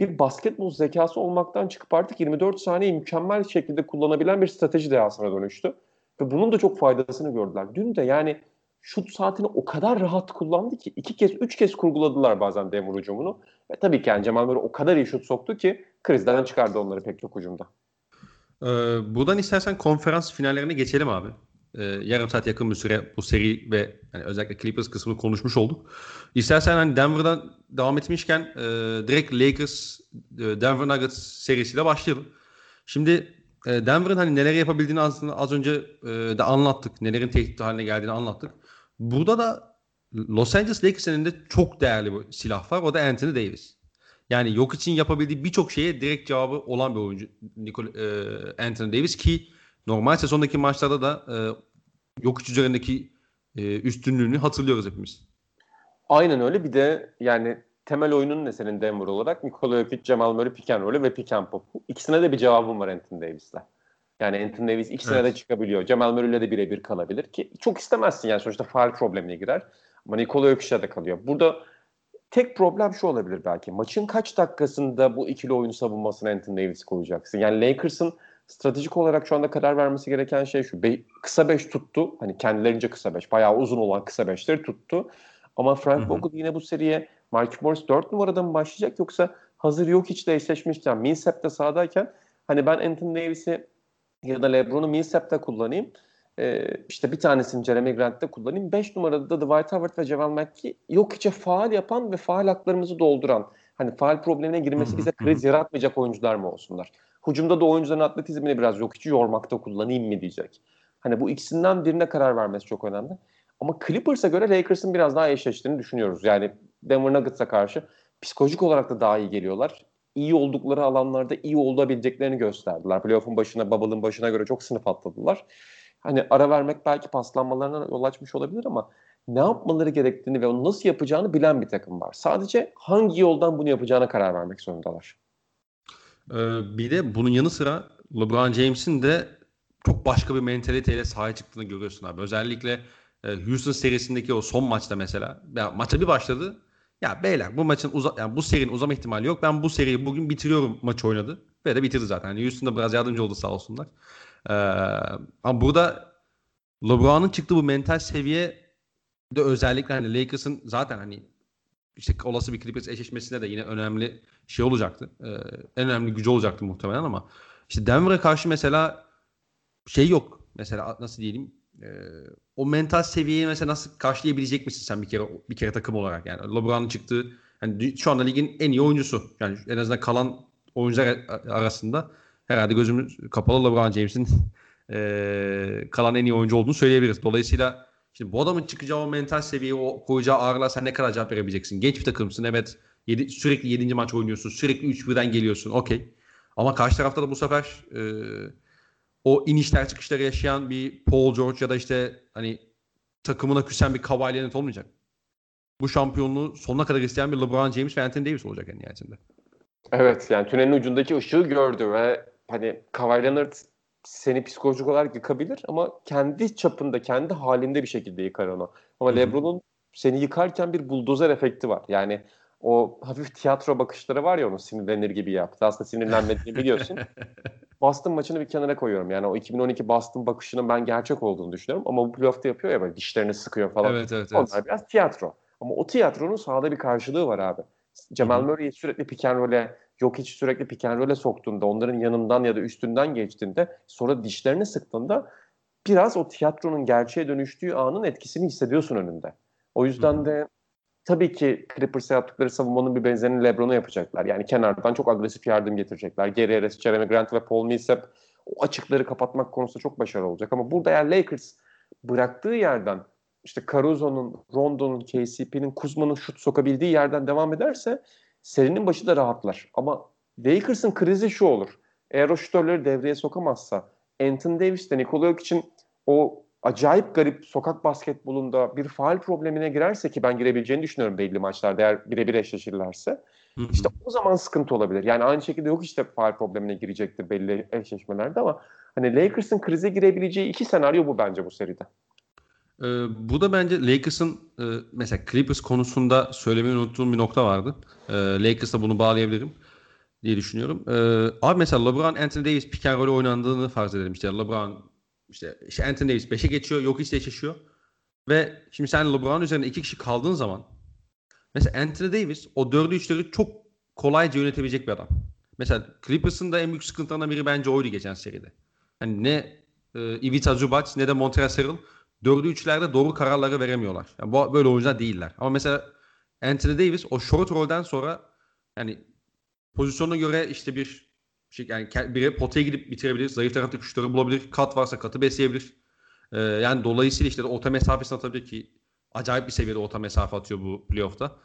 bir basketbol zekası olmaktan çıkıp artık 24 saniyeyi mükemmel şekilde kullanabilen bir strateji dehasına dönüştü. Ve bunun da çok faydasını gördüler. Dün de yani şut saatini o kadar rahat kullandı ki iki kez, üç kez kurguladılar bazen Denver hücumunu. Ve tabii ki yani Cemal Murray o kadar iyi şut soktu ki krizden çıkardı onları pek çok hücumda. Ee, buradan istersen konferans finallerine geçelim abi. Ee, yarım saat yakın bir süre bu seri ve yani özellikle Clippers kısmını konuşmuş olduk. İstersen hani Denver'dan devam etmişken e, direkt Lakers e, Denver Nuggets serisiyle başlayalım. Şimdi e, Denver'ın hani neler yapabildiğini aslında az önce e, de anlattık. Nelerin tehdit haline geldiğini anlattık. Burada da Los Angeles Lakers'ın de çok değerli bir silah var. O da Anthony Davis. Yani yok için yapabildiği birçok şeye direkt cevabı olan bir oyuncu Nicole, e, Anthony Davis ki normal sezondaki maçlarda da e, yok üzerindeki e, üstünlüğünü hatırlıyoruz hepimiz. Aynen öyle. Bir de yani temel oyunun ne senin Denver olarak? Nikola Jokic, Jamal Murray pick and roll'ü ve pick and pop. İkisine de bir cevabım var Anthony Davis'le. Yani Anthony Davis ikisine evet. de çıkabiliyor. Cemal Murray'le de birebir kalabilir ki çok istemezsin yani sonuçta faal problemine girer. Ama Nikola Jokic'e de kalıyor. Burada tek problem şu olabilir belki. Maçın kaç dakikasında bu ikili oyun savunmasına Anthony Davis koyacaksın? Yani Lakers'ın stratejik olarak şu anda karar vermesi gereken şey şu. Be- kısa 5 tuttu. Hani kendilerince kısa 5. Bayağı uzun olan kısa 5'leri tuttu. Ama Frank Vogel yine bu seriye Mark Morris 4 numarada mı başlayacak yoksa hazır yok hiç de eşleşmişken Millsap de sahadayken hani ben Anthony Davis'i ya da LeBron'u Millsap'te kullanayım. Ee, işte bir tanesini Jeremy Grant'te kullanayım. 5 numarada da Dwight Howard ve Javel McGee yok içe faal yapan ve faal haklarımızı dolduran hani faal problemine girmesi bize kriz yaratmayacak oyuncular mı olsunlar? Hucumda da oyuncuların atletizmini biraz yok içi yormakta kullanayım mı diyecek. Hani bu ikisinden birine karar vermesi çok önemli. Ama Clippers'a göre Lakers'ın biraz daha eşleştiğini düşünüyoruz. Yani Denver Nuggets'a karşı psikolojik olarak da daha iyi geliyorlar. İyi oldukları alanlarda iyi olabileceklerini gösterdiler. Playoff'un başına, bubble'ın başına göre çok sınıf atladılar. Hani ara vermek belki paslanmalarına yol açmış olabilir ama ne yapmaları gerektiğini ve onu nasıl yapacağını bilen bir takım var. Sadece hangi yoldan bunu yapacağına karar vermek zorundalar. Ee, bir de bunun yanı sıra LeBron James'in de çok başka bir mentaliteyle sahaya çıktığını görüyorsun abi. Özellikle e, Houston serisindeki o son maçta mesela. Ya, maça bir başladı. Ya beyler bu maçın uza yani bu serinin uzama ihtimali yok. Ben bu seriyi bugün bitiriyorum maç oynadı. Ve de bitirdi zaten. Yani Houston'da biraz yardımcı oldu sağ olsunlar. Ee, ama burada LeBron'un çıktığı bu mental seviye de özellikle hani Lakers'ın zaten hani işte olası bir Clippers eşleşmesinde de yine önemli şey olacaktı. Ee, en önemli gücü olacaktı muhtemelen ama işte Denver'a karşı mesela şey yok. Mesela nasıl diyelim e, o mental seviyeyi mesela nasıl karşılayabilecek misin sen bir kere bir kere takım olarak yani LeBron'un çıktığı hani şu anda ligin en iyi oyuncusu. Yani en azından kalan oyuncular arasında herhalde gözümüz kapalı LeBron James'in e, kalan en iyi oyuncu olduğunu söyleyebiliriz. Dolayısıyla Şimdi bu adamın çıkacağı o mental seviyeyi, o koyacağı ağırlığa sen ne kadar cevap verebileceksin? Genç bir takımsın evet. Yedi, sürekli 7. maç oynuyorsun. Sürekli 3-1'den geliyorsun. Okey. Ama karşı tarafta da bu sefer e, o inişler çıkışları yaşayan bir Paul George ya da işte hani takımına küsen bir Kawhi Leonard olmayacak. Bu şampiyonluğu sonuna kadar isteyen bir LeBron James ve Anthony Davis olacak en nihayetinde. Evet yani tünelin ucundaki ışığı gördü ve hani Kawhi Leonard seni psikolojik olarak yıkabilir ama kendi çapında, kendi halinde bir şekilde yıkar onu. Ama Hı-hı. LeBron'un seni yıkarken bir buldozer efekti var. Yani o hafif tiyatro bakışları var ya onun sinirlenir gibi yaptı. Aslında sinirlenmediğini biliyorsun. Boston maçını bir kenara koyuyorum. Yani o 2012 Boston bakışının ben gerçek olduğunu düşünüyorum. Ama bu playoff'ta yapıyor ya böyle dişlerini sıkıyor falan. Evet, evet, evet. Onlar biraz tiyatro. Ama o tiyatronun sahada bir karşılığı var abi. Cemal Murray'i sürekli pick and roll'e yok hiç sürekli pick and roll'e soktuğunda, onların yanından ya da üstünden geçtiğinde, sonra dişlerini sıktığında biraz o tiyatronun gerçeğe dönüştüğü anın etkisini hissediyorsun önünde. O yüzden de tabii ki Clippers'a yaptıkları savunmanın bir benzerini LeBron'a yapacaklar. Yani kenardan çok agresif yardım getirecekler. Geri Harris, Jeremy Grant ve Paul Millsap o açıkları kapatmak konusunda çok başarılı olacak. Ama burada eğer Lakers bıraktığı yerden işte Caruso'nun, Rondo'nun, KCP'nin, Kuzma'nın şut sokabildiği yerden devam ederse serinin başı da rahatlar. Ama Lakers'ın krizi şu olur. Eğer o şutörleri devreye sokamazsa Anthony Davis de Nikola için o acayip garip sokak basketbolunda bir faal problemine girerse ki ben girebileceğini düşünüyorum belli maçlarda eğer birebir eşleşirlerse. işte o zaman sıkıntı olabilir. Yani aynı şekilde yok işte faal problemine girecektir belli eşleşmelerde ama hani Lakers'ın krize girebileceği iki senaryo bu bence bu seride. Ee, bu da bence Lakers'ın e, mesela Clippers konusunda söylemeyi unuttuğum bir nokta vardı. Ee, Lakers'la bunu bağlayabilirim diye düşünüyorum. Ee, abi mesela LeBron, Anthony Davis pick and roll oynandığını farz edelim. İşte LeBron, işte, işte Anthony Davis 5'e geçiyor, yok işte eşleşiyor. Ve şimdi sen LeBron üzerinde iki kişi kaldığın zaman mesela Anthony Davis o dördü üçleri çok kolayca yönetebilecek bir adam. Mesela Clippers'ın da en büyük sıkıntılarından biri bence oydu geçen seride. Hani ne e, Ivica Zubac ne de Montrezl Harrell dördü üçlerde doğru kararları veremiyorlar. Yani bu böyle oyuncular değiller. Ama mesela Anthony Davis o short roll'den sonra yani pozisyona göre işte bir şey yani biri potaya gidip bitirebilir. Zayıf taraftaki şutları bulabilir. Kat varsa katı besleyebilir. Ee, yani dolayısıyla işte orta mesafesini atabilir ki acayip bir seviyede orta mesafe atıyor bu playoff'ta.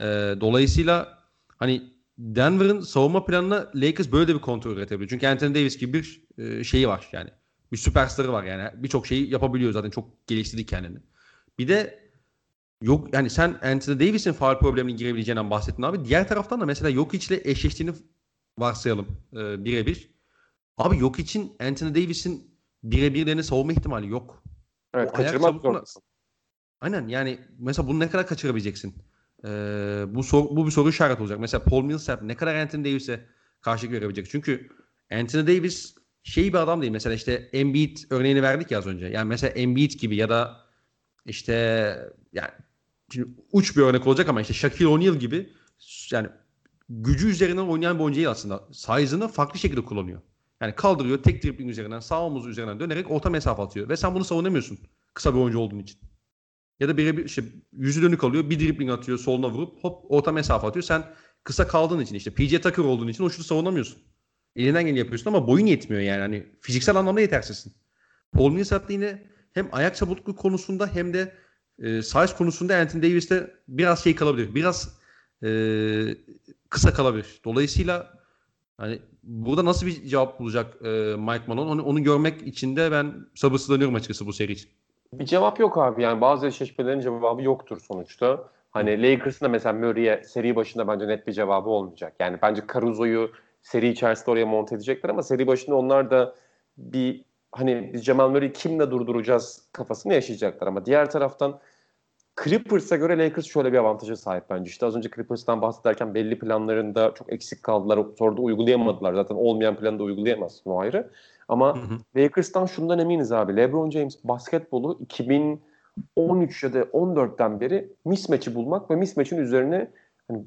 Ee, dolayısıyla hani Denver'ın savunma planına Lakers böyle de bir kontrol üretebilir. Çünkü Anthony Davis gibi bir e, şeyi var yani bir süperstarı var yani. Birçok şeyi yapabiliyor zaten. Çok geliştirdi kendini. Bir de yok yani sen Anthony Davis'in faal problemine girebileceğinden bahsettin abi. Diğer taraftan da mesela yok ile eşleştiğini varsayalım e, birebir. Abi yok için Anthony Davis'in birebirlerini savunma ihtimali yok. Evet, o kaçırmak zorundasın. Aynen yani mesela bunu ne kadar kaçırabileceksin? Ee, bu sor, bu bir soru işareti olacak. Mesela Paul Millsap ne kadar Anthony Davis'e karşı verebilecek? Çünkü Anthony Davis şey bir adam değil. Mesela işte Embiid örneğini verdik ya az önce. Yani mesela Embiid gibi ya da işte yani şimdi uç bir örnek olacak ama işte Shaquille O'Neal gibi yani gücü üzerinden oynayan bir oyuncu değil aslında. Size'ını farklı şekilde kullanıyor. Yani kaldırıyor tek dribbling üzerinden sağ omuz üzerinden dönerek orta mesafe atıyor. Ve sen bunu savunamıyorsun. Kısa bir oyuncu olduğun için. Ya da biri işte yüzü dönük alıyor bir dribbling atıyor soluna vurup hop orta mesafe atıyor. Sen kısa kaldığın için işte PJ Tucker olduğun için o şutu savunamıyorsun. Elinden geleni yapıyorsun ama boyun yetmiyor yani. Hani fiziksel anlamda yetersizsin. Paul Millsap yine hem ayak çabukluğu konusunda hem de e, size konusunda Anthony Davis'te biraz şey kalabilir. Biraz e, kısa kalabilir. Dolayısıyla hani burada nasıl bir cevap bulacak e, Mike Malone onu, onu görmek için de ben sabırsızlanıyorum açıkçası bu seri için. Bir cevap yok abi. Yani bazı eşleşmelerin cevabı yoktur sonuçta. Hani Lakers'ın da mesela Murray'e seri başında bence net bir cevabı olmayacak. Yani bence Caruso'yu seri içerisinde oraya monte edecekler ama seri başında onlar da bir hani biz Jamal Murray'i kimle durduracağız kafasını yaşayacaklar ama diğer taraftan Clippers'a göre Lakers şöyle bir avantaja sahip bence. İşte az önce Clippers'tan bahsederken belli planlarında çok eksik kaldılar. Sonra da uygulayamadılar. Zaten olmayan planı da uygulayamazsın o ayrı. Ama hı hı. Lakers'tan şundan eminiz abi. LeBron James basketbolu 2013 ya da 14'ten beri mismatch'i bulmak ve mismatch'in üzerine hani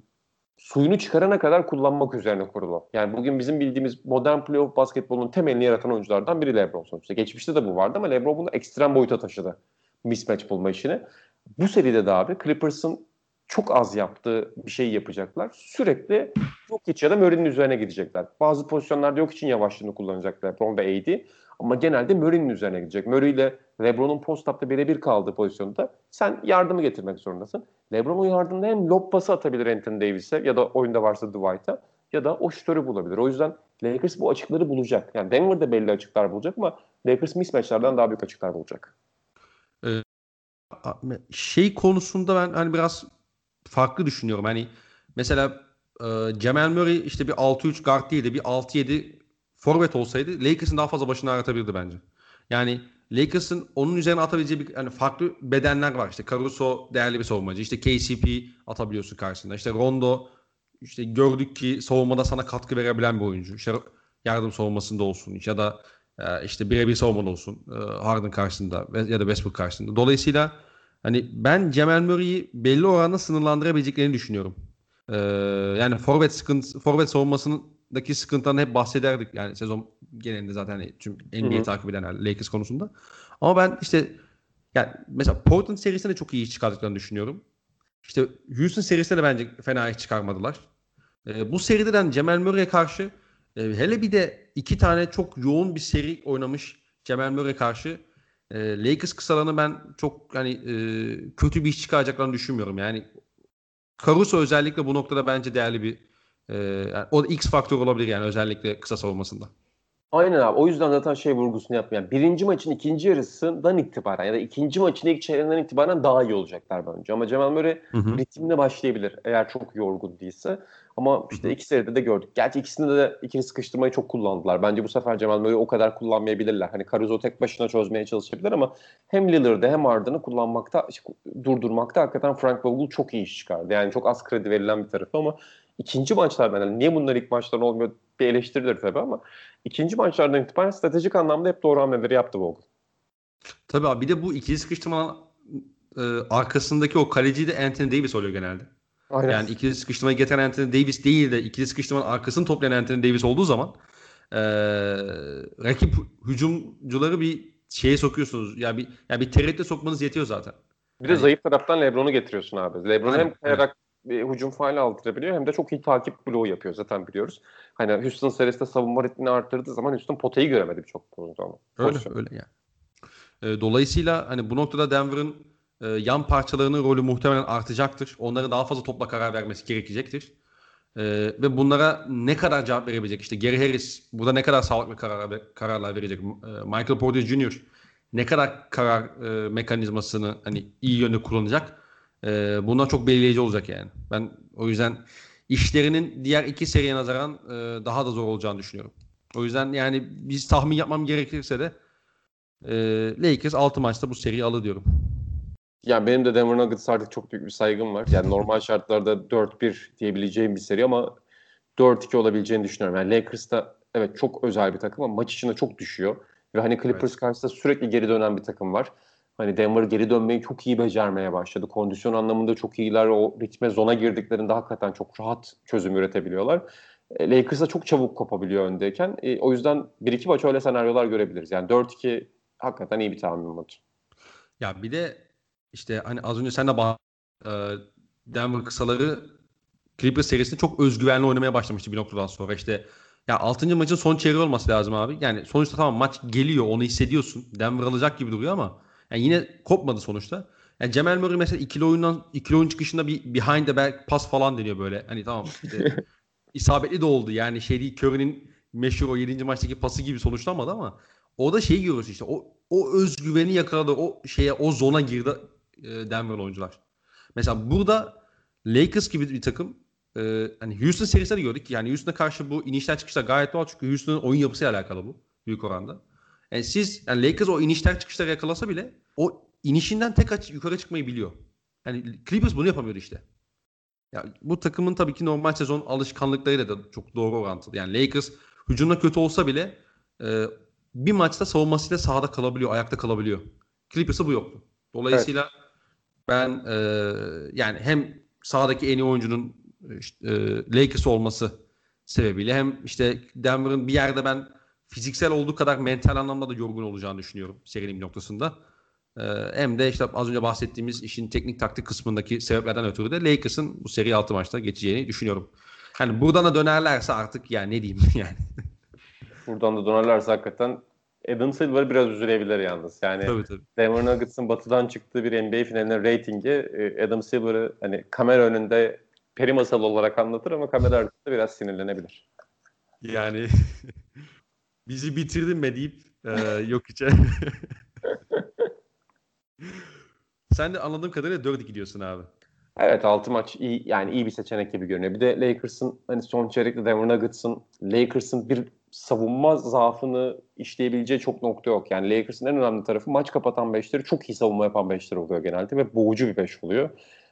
suyunu çıkarana kadar kullanmak üzerine kurulu. Yani bugün bizim bildiğimiz modern playoff basketbolunun temelini yaratan oyunculardan biri LeBron sonuçta. Geçmişte de bu vardı ama LeBron bunu ekstrem boyuta taşıdı. Mismatch bulma işini. Bu seride de abi Clippers'ın çok az yaptığı bir şey yapacaklar. Sürekli yok hiç ya da Murray'nin üzerine gidecekler. Bazı pozisyonlarda yok için yavaşlığını kullanacak LeBron ve AD. Ama genelde Murray'nin üzerine gidecek. Murray ile LeBron'un post-up'ta birebir kaldığı pozisyonda sen yardımı getirmek zorundasın. LeBron o yardımda hem lob pası atabilir Anthony Davis'e ya da oyunda varsa Dwight'a ya da o şutörü bulabilir. O yüzden Lakers bu açıkları bulacak. Yani Denver'da belli açıklar bulacak ama Lakers mismatchlardan daha büyük açıklar bulacak. Ee, şey konusunda ben hani biraz farklı düşünüyorum. Hani mesela e, Cemal Murray işte bir 6-3 guard değil de bir 6-7 forvet olsaydı Lakers'ın daha fazla başını ağrıtabilirdi bence. Yani Lakers'ın onun üzerine atabileceği bir hani farklı bedenler var. İşte Caruso değerli bir savunmacı. İşte KCP atabiliyorsun karşısında. İşte Rondo işte gördük ki savunmada sana katkı verebilen bir oyuncu. İşte yardım savunmasında olsun ya da e, işte birebir savunmada olsun e, Harden karşısında ya da Westbrook karşısında. Dolayısıyla hani ben Cemal Murray'i belli oranda sınırlandırabileceklerini düşünüyorum. Ee, yani forvet sıkıntı forvet savunmasındaki sıkıntıdan hep bahsederdik yani sezon genelinde zaten hani tüm NBA takip edenler Lakers konusunda. Ama ben işte yani mesela Portland serisinde çok iyi iş çıkardıklarını düşünüyorum. İşte Houston serisinde de bence fena iş çıkarmadılar. Ee, bu seriden Cemal Murray'e karşı e, hele bir de iki tane çok yoğun bir seri oynamış Cemal Murray'e karşı e, Lakers kısalarını ben çok hani e, kötü bir iş çıkaracaklarını düşünmüyorum. Yani Caruso özellikle bu noktada bence değerli bir e, yani o X faktör olabilir yani özellikle kısa savunmasında. Aynen abi. O yüzden zaten şey vurgusunu yapmayan. Yani birinci maçın ikinci yarısından itibaren ya da ikinci maçın ilk çeyreğinden itibaren daha iyi olacaklar bence. Ama Cemal Murray ritimle başlayabilir eğer çok yorgun değilse. Ama işte hı hı. iki seride de gördük. Gerçi ikisinde de ikili sıkıştırmayı çok kullandılar. Bence bu sefer Cemal Murray'i o kadar kullanmayabilirler. Hani Caruso tek başına çözmeye çalışabilir ama hem Lillard'ı hem Harden'ı kullanmakta, durdurmakta hakikaten Frank Vogel çok iyi iş çıkardı. Yani çok az kredi verilen bir tarafı ama ikinci maçlar yani niye bunlar ilk maçlar olmuyor bir eleştirilir tabii ama ikinci maçlardan itibaren stratejik anlamda hep doğru hamleleri yaptı Vogel. Tabii abi bir de bu ikili sıkıştırmanın e, arkasındaki o kaleci de Anthony Davis oluyor genelde. Aynen. Yani ikili sıkıştırmayı getiren Anthony Davis değil de ikili sıkıştırmanın arkasını toplayan Anthony Davis olduğu zaman e, rakip hücumcuları bir şeye sokuyorsunuz. Ya yani bir yani bir tereddüte sokmanız yetiyor zaten. Bir de yani, zayıf taraftan LeBron'u getiriyorsun abi. LeBron hem kayarak bir hücum faali aldırabiliyor hem de çok iyi takip bloğu yapıyor zaten biliyoruz. Hani Houston serisinde savunma ritmini arttırdığı zaman Houston potayı göremedi birçok pozisyonda. Öyle öyle yani. E, dolayısıyla hani bu noktada Denver'ın e, yan parçalarının rolü muhtemelen artacaktır. Onların daha fazla topla karar vermesi gerekecektir. E, ve bunlara ne kadar cevap verebilecek? İşte Gary Harris burada ne kadar sağlıklı karar, kararlar verecek? E, Michael Porter Jr. ne kadar karar e, mekanizmasını hani iyi yönde kullanacak? E, bunlar çok belirleyici olacak yani. Ben o yüzden işlerinin diğer iki seriye nazaran e, daha da zor olacağını düşünüyorum. O yüzden yani biz tahmin yapmam gerekirse de e, Lakers 6 maçta bu seriyi alır diyorum. Yani benim de Denver Nuggets artık çok büyük bir saygım var. Yani normal şartlarda 4-1 diyebileceğim bir seri ama 4-2 olabileceğini düşünüyorum. Yani Lakers'ta evet çok özel bir takım ama maç içinde çok düşüyor. Ve hani Clippers Evet. karşısında sürekli geri dönen bir takım var. Hani Denver geri dönmeyi çok iyi becermeye başladı. Kondisyon anlamında çok iyiler. O ritme zona girdiklerinde hakikaten çok rahat çözüm üretebiliyorlar. E, Lakers da çok çabuk kopabiliyor öndeyken. E, o yüzden bir iki maç öyle senaryolar görebiliriz. Yani 4-2 hakikaten iyi bir tahmin oldu. Ya bir de işte hani az önce sen de bah- e, Denver kısaları Clippers serisinde çok özgüvenli oynamaya başlamıştı bir noktadan sonra. İşte ya 6. maçın son çeyreği olması lazım abi. Yani sonuçta tamam maç geliyor onu hissediyorsun. Denver alacak gibi duruyor ama yani yine kopmadı sonuçta. Yani Cemal Murray mesela ikili oyundan ikili oyun çıkışında bir behind the back pas falan deniyor böyle. Hani tamam işte isabetli de oldu. Yani şey değil Curry'nin meşhur o 7. maçtaki pası gibi sonuçlanmadı ama o da şeyi görüyorsun işte o o özgüveni yakaladı. O şeye o zona girdi e, Denver oyuncular. Mesela burada Lakers gibi bir takım e, hani Houston serisinde de gördük. Yani Houston'a karşı bu inişler çıkışlar gayet doğal çünkü Houston'ın oyun yapısıyla alakalı bu büyük oranda. Yani siz yani Lakers o inişler çıkışları yakalasa bile o inişinden tek aç yukarı çıkmayı biliyor. Yani Clippers bunu yapamıyordu işte. Ya bu takımın tabii ki normal sezon alışkanlıklarıyla da çok doğru orantılı. Yani Lakers hücumda kötü olsa bile e, bir maçta savunmasıyla sahada kalabiliyor, ayakta kalabiliyor. Clippers'a bu yoktu. Dolayısıyla ben e, yani hem sahadaki en iyi oyuncunun işte, e, Lakers olması sebebiyle hem işte Denver'ın bir yerde ben fiziksel olduğu kadar mental anlamda da yorgun olacağını düşünüyorum serinin noktasında. E, hem de işte az önce bahsettiğimiz işin teknik taktik kısmındaki sebeplerden ötürü de Lakers'ın bu seri 6 maçta geçeceğini düşünüyorum. Hani buradan da dönerlerse artık yani ne diyeyim yani. Buradan da dönerlerse hakikaten Adam Silver biraz üzülebilir yalnız. Yani tabii tabii. Denver Nuggets'ın batıdan çıktığı bir NBA finaline reytingi e, Adam Silver'ı hani kamera önünde peri masalı olarak anlatır ama kamera arkasında biraz sinirlenebilir. Yani bizi bitirdin be deyip e, yok içe. Sen de anladığım kadarıyla 4 gidiyorsun abi. Evet 6 maç iyi yani iyi bir seçenek gibi görünüyor. Bir de Lakers'ın hani son çeyrekte Denver Nuggets'ın Lakers'ın bir savunma zaafını işleyebileceği çok nokta yok. Yani Lakers'ın en önemli tarafı maç kapatan beşleri çok iyi savunma yapan beşler oluyor genelde ve boğucu bir beş oluyor.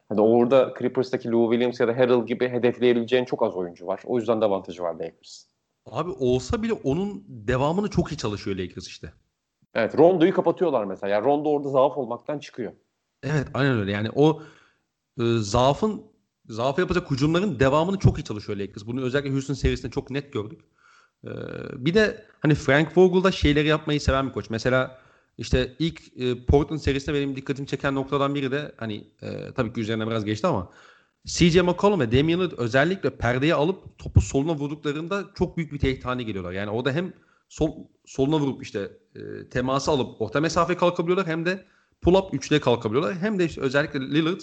Hani orada Clippers'taki Lou Williams ya da Harrell gibi hedefleyebileceğin çok az oyuncu var. O yüzden de avantajı var Lakers. Abi olsa bile onun devamını çok iyi çalışıyor Lakers işte. Evet Rondo'yu kapatıyorlar mesela. Yani Rondo orada zaaf olmaktan çıkıyor. Evet aynen öyle. Yani o e, zaafın zaaf yapacak hücumların devamını çok iyi çalışıyor Lakers. Bunu özellikle Houston serisinde çok net gördük. E, bir de hani Frank Vogel da şeyleri yapmayı seven bir koç. Mesela işte ilk e, Portland serisinde benim dikkatimi çeken noktadan biri de hani e, tabii ki üzerine biraz geçti ama CJ McCollum ve Damian Lillard özellikle perdeye alıp topu soluna vurduklarında çok büyük bir tehdit haline geliyorlar. Yani o da hem sol soluna vurup işte e, teması alıp orta mesafe kalkabiliyorlar hem de pull-up üçlüye kalkabiliyorlar. Hem de işte özellikle Lillard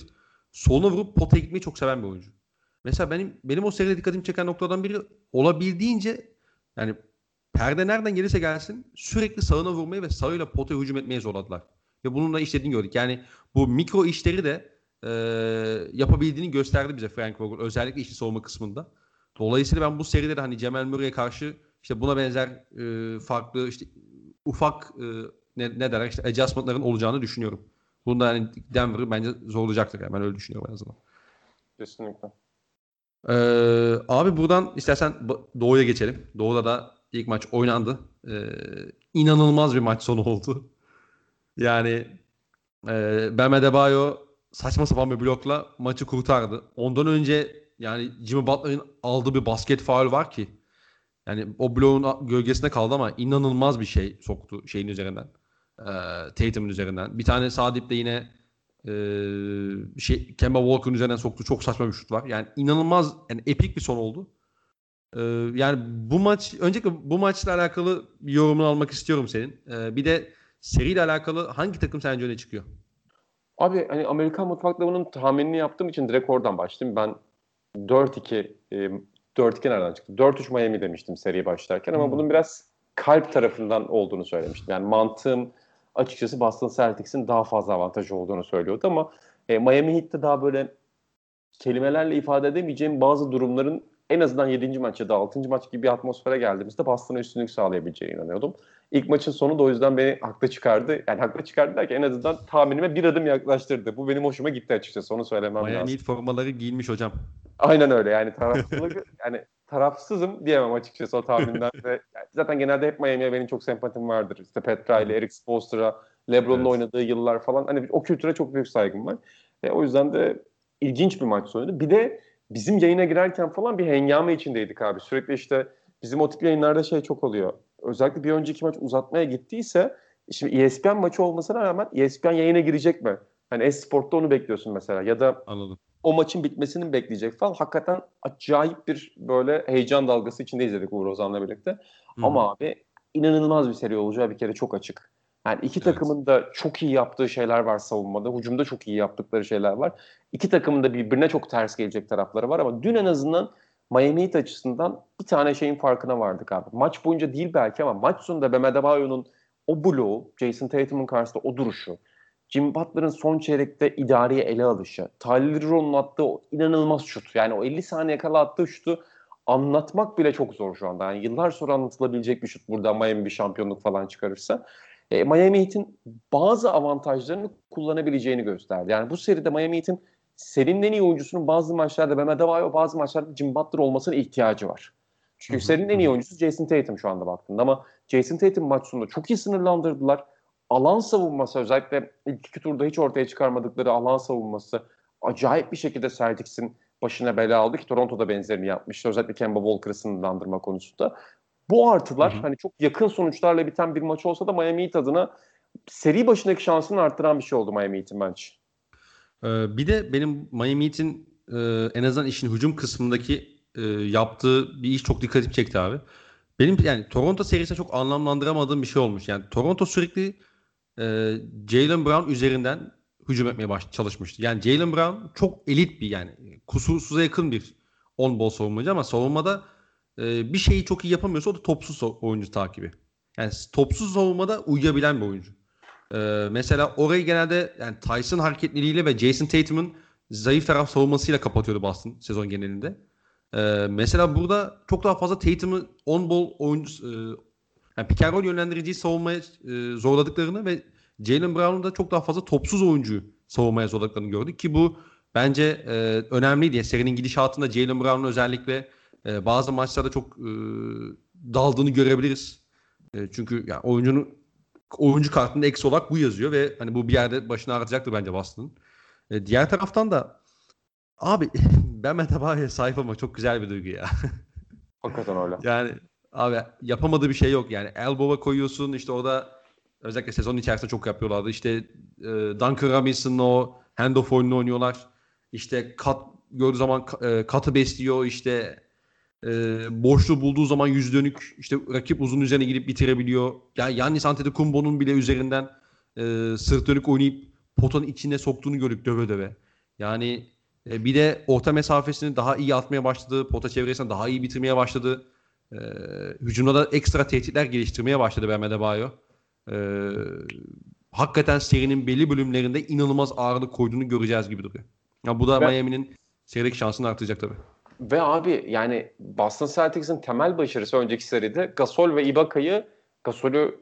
soluna vurup potaya gitmeyi çok seven bir oyuncu. Mesela benim benim o seride dikkatimi çeken noktadan biri olabildiğince yani perde nereden gelirse gelsin sürekli sağına vurmayı ve sağıyla potaya hücum etmeye zorladılar. Ve bununla işlediğini gördük. Yani bu mikro işleri de e, yapabildiğini gösterdi bize Frank Vogel. Özellikle işi savunma kısmında. Dolayısıyla ben bu seride de hani Cemal Murray'e karşı işte buna benzer e, farklı işte ufak e, ne, ne derler işte adjustment'ların olacağını düşünüyorum. Bunda yani Denver'ı bence zorlayacaktır. Yani ben öyle düşünüyorum en azından. Kesinlikle. Ee, abi buradan istersen Doğu'ya geçelim. Doğu'da da ilk maç oynandı. Ee, inanılmaz bir maç sonu oldu. Yani e, Bam Adebayo saçma sapan bir blokla maçı kurtardı. Ondan önce yani Jimmy Butler'ın aldığı bir basket faul var ki yani o bloğun gölgesine kaldı ama inanılmaz bir şey soktu şeyin üzerinden. E, Tatum'un üzerinden. Bir tane sağ dipte yine e, şey Kemba Walker'ın üzerinden soktu. Çok saçma bir şut var. Yani inanılmaz yani epik bir son oldu. E, yani bu maç öncelikle bu maçla alakalı bir yorumunu almak istiyorum senin. E, bir de seriyle alakalı hangi takım sence öne çıkıyor? Abi hani Amerikan mutfaklarının tahminini yaptığım için direkt oradan başladım. Ben 4-2 e, 4-2 nereden çıktı? 4-3 Miami demiştim seri başlarken ama hmm. bunun biraz kalp tarafından olduğunu söylemiştim. Yani mantığım açıkçası Boston Celtics'in daha fazla avantajı olduğunu söylüyordu ama e, Miami Heat'te daha böyle kelimelerle ifade edemeyeceğim bazı durumların en azından 7. maç ya da 6. maç gibi bir atmosfere geldiğimizde Boston'a üstünlük sağlayabileceğine inanıyordum. İlk maçın sonu da o yüzden beni haklı çıkardı. Yani haklı çıkardı derken en azından tahminime bir adım yaklaştırdı. Bu benim hoşuma gitti açıkçası onu söylemem Miami lazım. Miami formaları giyilmiş hocam. Aynen öyle yani tarafsızlık yani tarafsızım diyemem açıkçası o tahminden ve yani zaten genelde hep Miami'ye benim çok sempatim vardır. İşte Petra ile Eric Spoelstra, LeBron'un evet. oynadığı yıllar falan hani o kültüre çok büyük saygım var. E, o yüzden de ilginç bir maç sonuydu. Bir de bizim yayına girerken falan bir hengame içindeydik abi. Sürekli işte bizim o tip yayınlarda şey çok oluyor. Özellikle bir önceki maç uzatmaya gittiyse şimdi ESPN maçı olmasına rağmen ESPN yayına girecek mi? Hani Esport'ta onu bekliyorsun mesela ya da Anladım. o maçın bitmesini bekleyecek falan. Hakikaten acayip bir böyle heyecan dalgası içinde izledik Uğur Ozan'la birlikte. Hı-hı. Ama abi inanılmaz bir seri olacağı bir kere çok açık. Yani iki evet. takımın da çok iyi yaptığı şeyler var savunmada. Hücumda çok iyi yaptıkları şeyler var. İki takımın da birbirine çok ters gelecek tarafları var ama dün en azından Miami Heat açısından bir tane şeyin farkına vardık abi. Maç boyunca değil belki ama maç sonunda Bam Adebayo'nun o bloğu, Jason Tatum'un karşısında o duruşu, Jim Butler'ın son çeyrekte idareyi ele alışı, Tyler Hero'nun attığı o inanılmaz şut. Yani o 50 saniye kala attığı şutu anlatmak bile çok zor şu anda. Yani yıllar sonra anlatılabilecek bir şut burada Miami bir şampiyonluk falan çıkarırsa. E, Miami Heat'in bazı avantajlarını kullanabileceğini gösterdi. Yani bu seride Miami Heat'in serinin en iyi oyuncusunun bazı maçlarda Bam Adebayo, bazı maçlarda Jim Butler olmasına ihtiyacı var. Çünkü serinin en iyi oyuncusu Jason Tatum şu anda baktığında ama Jason Tatum maç sonunda çok iyi sınırlandırdılar. Alan savunması özellikle ilk iki turda hiç ortaya çıkarmadıkları alan savunması acayip bir şekilde Celtics'in başına bela aldı ki Toronto'da benzerini yapmıştı. Özellikle Kemba Walker'ı sınırlandırma konusunda. Bu artılar hı hı. hani çok yakın sonuçlarla biten bir maç olsa da Miami Heat adına seri başındaki şansını arttıran bir şey oldu Miami Heat'in bence. Ee, bir de benim Miami Heat'in e, en azından işin hücum kısmındaki e, yaptığı bir iş çok dikkatimi çekti abi. Benim yani Toronto serisinde çok anlamlandıramadığım bir şey olmuş. Yani Toronto sürekli e, Jalen Brown üzerinden hücum etmeye baş, çalışmıştı. Yani Jalen Brown çok elit bir yani kusursuza yakın bir on ball savunmacı ama savunmada e, bir şeyi çok iyi yapamıyorsa o da topsuz oyuncu takibi. Yani topsuz savunmada uyuyabilen bir oyuncu. E, mesela orayı genelde yani Tyson hareketliliğiyle ve Jason Tatum'un zayıf taraf savunmasıyla kapatıyordu Boston sezon genelinde. E, mesela burada çok daha fazla Tatum'u on ball oyuncu e, yani pick and yönlendiriciyi savunmaya e, zorladıklarını ve Jalen Brown'un da çok daha fazla topsuz oyuncu savunmaya zorladıklarını gördük ki bu bence e, önemliydi. Serinin gidişatında Jalen Brown'un özellikle e, bazı maçlarda çok e, daldığını görebiliriz. E, çünkü yani oyuncunun oyuncu kartında eksi olarak bu yazıyor ve hani bu bir yerde başını ağrıtacaktır bence Boston'ın. E, diğer taraftan da abi ben Metabayo'ya sahip olmak çok güzel bir duygu ya. Hakikaten öyle. Yani abi yapamadığı bir şey yok yani. Elbow'a koyuyorsun işte orada özellikle sezon içerisinde çok yapıyorlardı. İşte e, Duncan Robinson'la o handoff oyununu oynuyorlar. İşte kat gördüğü zaman e, katı besliyor işte e, boşluğu bulduğu zaman yüz dönük işte rakip uzun üzerine gidip bitirebiliyor. Ya yani Yannis Antetokounmpo'nun bile üzerinden e, sırt dönük oynayıp potanın içine soktuğunu gördük döve döve. Yani e, bir de orta mesafesini daha iyi atmaya başladı. Pota çevresini daha iyi bitirmeye başladı. E, hücumda da ekstra tehditler geliştirmeye başladı Bam Adebayo. E, hakikaten serinin belli bölümlerinde inanılmaz ağırlık koyduğunu göreceğiz gibi duruyor. Ya bu da ben... Miami'nin serideki şansını artıracak tabii. Ve abi yani Boston Celtics'in temel başarısı önceki seride Gasol ve Ibaka'yı Gasol'ü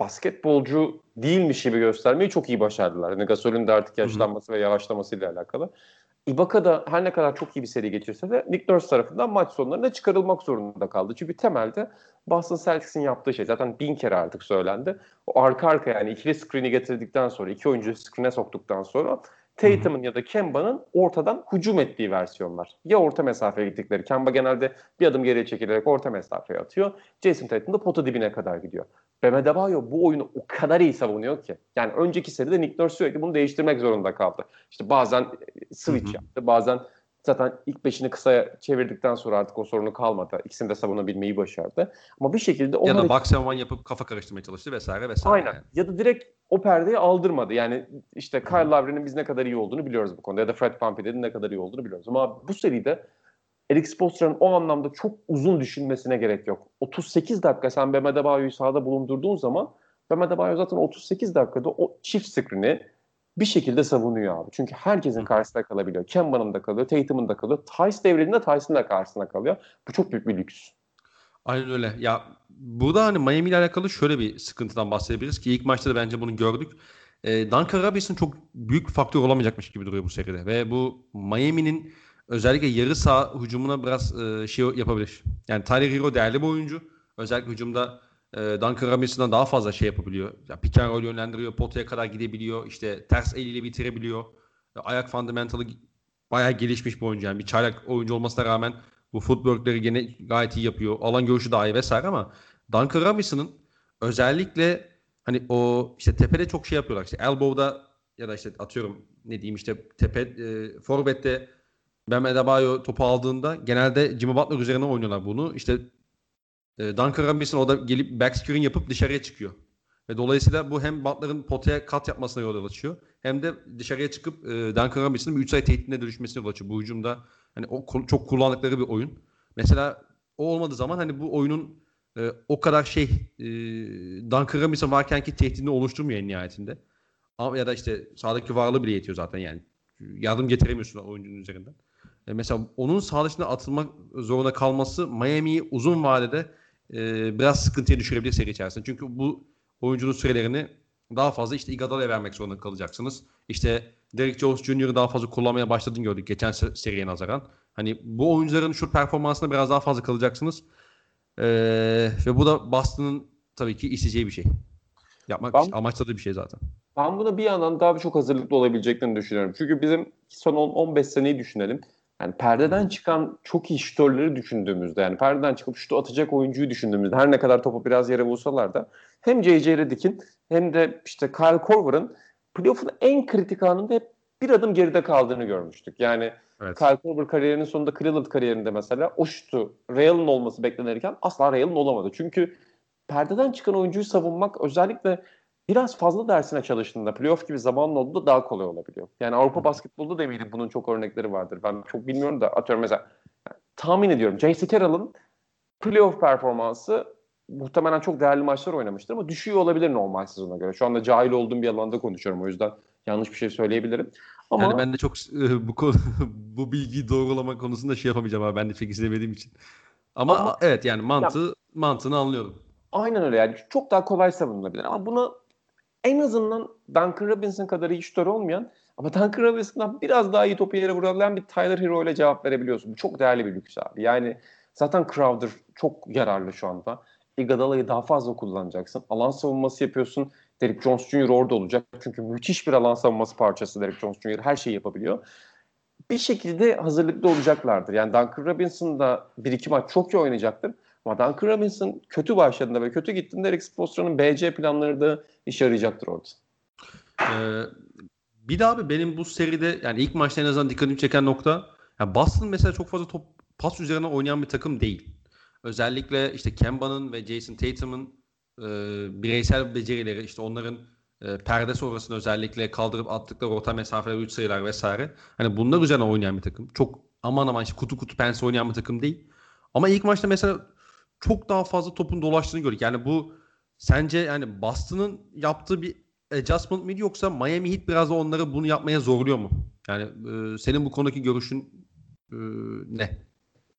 basketbolcu değilmiş gibi göstermeyi çok iyi başardılar. Yani Gasol'ün de artık yaşlanması Hı-hı. ve yavaşlamasıyla alakalı. Ibaka da her ne kadar çok iyi bir seri geçirse de Nick Nurse tarafından maç sonlarında çıkarılmak zorunda kaldı. Çünkü temelde Boston Celtics'in yaptığı şey zaten bin kere artık söylendi. O arka arka yani ikili screen'i getirdikten sonra, iki oyuncuyu screen'e soktuktan sonra Tatum'un ya da Kemba'nın ortadan hücum ettiği versiyonlar. Ya orta mesafeye gittikleri. Kemba genelde bir adım geriye çekilerek orta mesafeye atıyor. Jason Tatum da pota dibine kadar gidiyor. Bam Adebayo bu oyunu o kadar iyi savunuyor ki. Yani önceki seride Nick Nurse sürekli bunu değiştirmek zorunda kaldı. İşte bazen switch yaptı, bazen Zaten ilk beşini kısa çevirdikten sonra artık o sorunu kalmadı. İkisini de savunabilmeyi başardı. Ama bir şekilde... Ya da box and yapıp kafa karıştırmaya çalıştı vesaire vesaire. Aynen. Yani. Ya da direkt o perdeyi aldırmadı. Yani işte Kyle Lowry'nin biz ne kadar iyi olduğunu biliyoruz bu konuda. Ya da Fred VanVleet'in ne kadar iyi olduğunu biliyoruz. Ama bu seride Eric Spoelstra'nın o anlamda çok uzun düşünmesine gerek yok. 38 dakika sen Bam Adebayo'yu sahada bulundurduğun zaman Bam Adebayo zaten 38 dakikada o çift screen'i bir şekilde savunuyor abi. Çünkü herkesin karşısında kalabiliyor. Kemba'nın da kalıyor, Tatum'un da kalıyor. Tice devredinde Tyson da karşısında kalıyor. Bu çok büyük bir lüks. Aynen öyle. Ya burada hani Miami ile alakalı şöyle bir sıkıntıdan bahsedebiliriz ki ilk maçta da bence bunu gördük. E, Duncan Robinson çok büyük bir faktör olamayacakmış gibi duruyor bu seride. Ve bu Miami'nin özellikle yarı saha hücumuna biraz e, şey yapabilir. Yani Tyler Hero değerli bir oyuncu. Özellikle hücumda e, Duncan Robinson'dan daha fazla şey yapabiliyor. Ya, pick and roll yönlendiriyor, potaya kadar gidebiliyor. İşte ters eliyle bitirebiliyor. E, ayak fundamentalı bayağı gelişmiş bir oyuncu. Yani bir çaylak oyuncu olmasına rağmen bu footwork'leri gene gayet iyi yapıyor. Alan görüşü daha iyi vesaire ama Duncan Robinson'ın özellikle hani o işte tepede çok şey yapıyorlar. İşte elbow'da ya da işte atıyorum ne diyeyim işte tepe e, forvette Bam Adebayo topu aldığında genelde Jimmy Butler üzerine oynuyorlar bunu. İşte e, Duncan Robinson o da gelip back screen yapıp dışarıya çıkıyor. Ve dolayısıyla bu hem Butler'ın potaya kat yapmasına yol açıyor. Hem de dışarıya çıkıp e, Duncan Robinson'ın bir 3 sayı tehditine dönüşmesine yol açıyor. Bu hücumda hani o çok kullandıkları bir oyun. Mesela o olmadığı zaman hani bu oyunun e, o kadar şey e, Duncan Robinson varken ki tehdidini oluşturmuyor en nihayetinde. Ama ya da işte sağdaki varlığı bile yetiyor zaten yani. Yardım getiremiyorsun oyuncunun üzerinden. E, mesela onun sağ dışına atılmak zorunda kalması Miami'yi uzun vadede e, biraz sıkıntıya düşürebilir seri içerisinde. Çünkü bu oyuncunun sürelerini daha fazla işte Iguodala'ya vermek zorunda kalacaksınız. İşte Derek Jones Jr.'ı daha fazla kullanmaya başladığını gördük geçen seriye nazaran. Hani bu oyuncuların şu performansına biraz daha fazla kalacaksınız. Ee, ve bu da Boston'ın tabii ki isteyeceği bir şey. Yapmak ben, amaçladığı bir şey zaten. Ben buna bir yandan daha çok hazırlıklı olabileceklerini düşünüyorum. Çünkü bizim son 10-15 seneyi düşünelim. Yani perdeden çıkan çok iyi şütörleri düşündüğümüzde yani perdeden çıkıp şutu atacak oyuncuyu düşündüğümüzde her ne kadar topu biraz yere vursalar da hem J.J. Redick'in hem de işte Kyle Korver'ın playoff'un en kritik anında hep bir adım geride kaldığını görmüştük. Yani evet. Kyle Korver kariyerinin sonunda Cleveland kariyerinde mesela o şutu Real'ın olması beklenirken asla Real'ın olamadı. Çünkü perdeden çıkan oyuncuyu savunmak özellikle biraz fazla dersine çalıştığında playoff gibi zamanla olduğunda daha kolay olabiliyor. Yani Avrupa basketbolda da eminim bunun çok örnekleri vardır. Ben çok bilmiyorum da atıyorum mesela yani, tahmin ediyorum J.C. Carroll'ın playoff performansı muhtemelen çok değerli maçlar oynamıştır ama düşüyor olabilir normal sezona göre. Şu anda cahil olduğum bir alanda konuşuyorum o yüzden yanlış bir şey söyleyebilirim. Ama yani ben de çok e, bu bu bilgiyi doğrulama konusunda şey yapamayacağım abi ben de pek izlemediğim için. Ama, ama evet yani mantığı ya, mantığını anlıyorum. Aynen öyle yani çok daha kolay savunulabilir ama buna en azından Duncan Robinson kadar iyi şutör olmayan ama Duncan Robinson'dan biraz daha iyi topu yere vurabilen bir Tyler Hero ile cevap verebiliyorsun. Bu çok değerli bir lüks abi. Yani zaten Crowder çok yararlı şu anda. Iguodala'yı daha fazla kullanacaksın. Alan savunması yapıyorsun. Derek Jones Jr. orada olacak. Çünkü müthiş bir alan savunması parçası Derek Jones Jr. Her şeyi yapabiliyor. Bir şekilde hazırlıklı olacaklardır. Yani Duncan Robinson da bir iki maç çok iyi oynayacaktır. Ama Duncan Robinson kötü başladığında ve kötü gittiğinde Eric Spoelstra'nın BC planları da işe yarayacaktır orada. Ee, bir daha abi benim bu seride yani ilk maçta en azından dikkatimi çeken nokta yani Boston mesela çok fazla top pas üzerine oynayan bir takım değil. Özellikle işte Kemba'nın ve Jason Tatum'un e, bireysel becerileri işte onların e, perde sonrasında özellikle kaldırıp attıkları orta mesafeler 3 sayılar vesaire. Hani bunlar üzerine oynayan bir takım. Çok aman aman işte kutu kutu pense oynayan bir takım değil. Ama ilk maçta mesela çok daha fazla topun dolaştığını gördük. Yani bu sence yani Boston'ın yaptığı bir adjustment miydi yoksa Miami Heat biraz da onları bunu yapmaya zorluyor mu? Yani e, senin bu konudaki görüşün e, ne?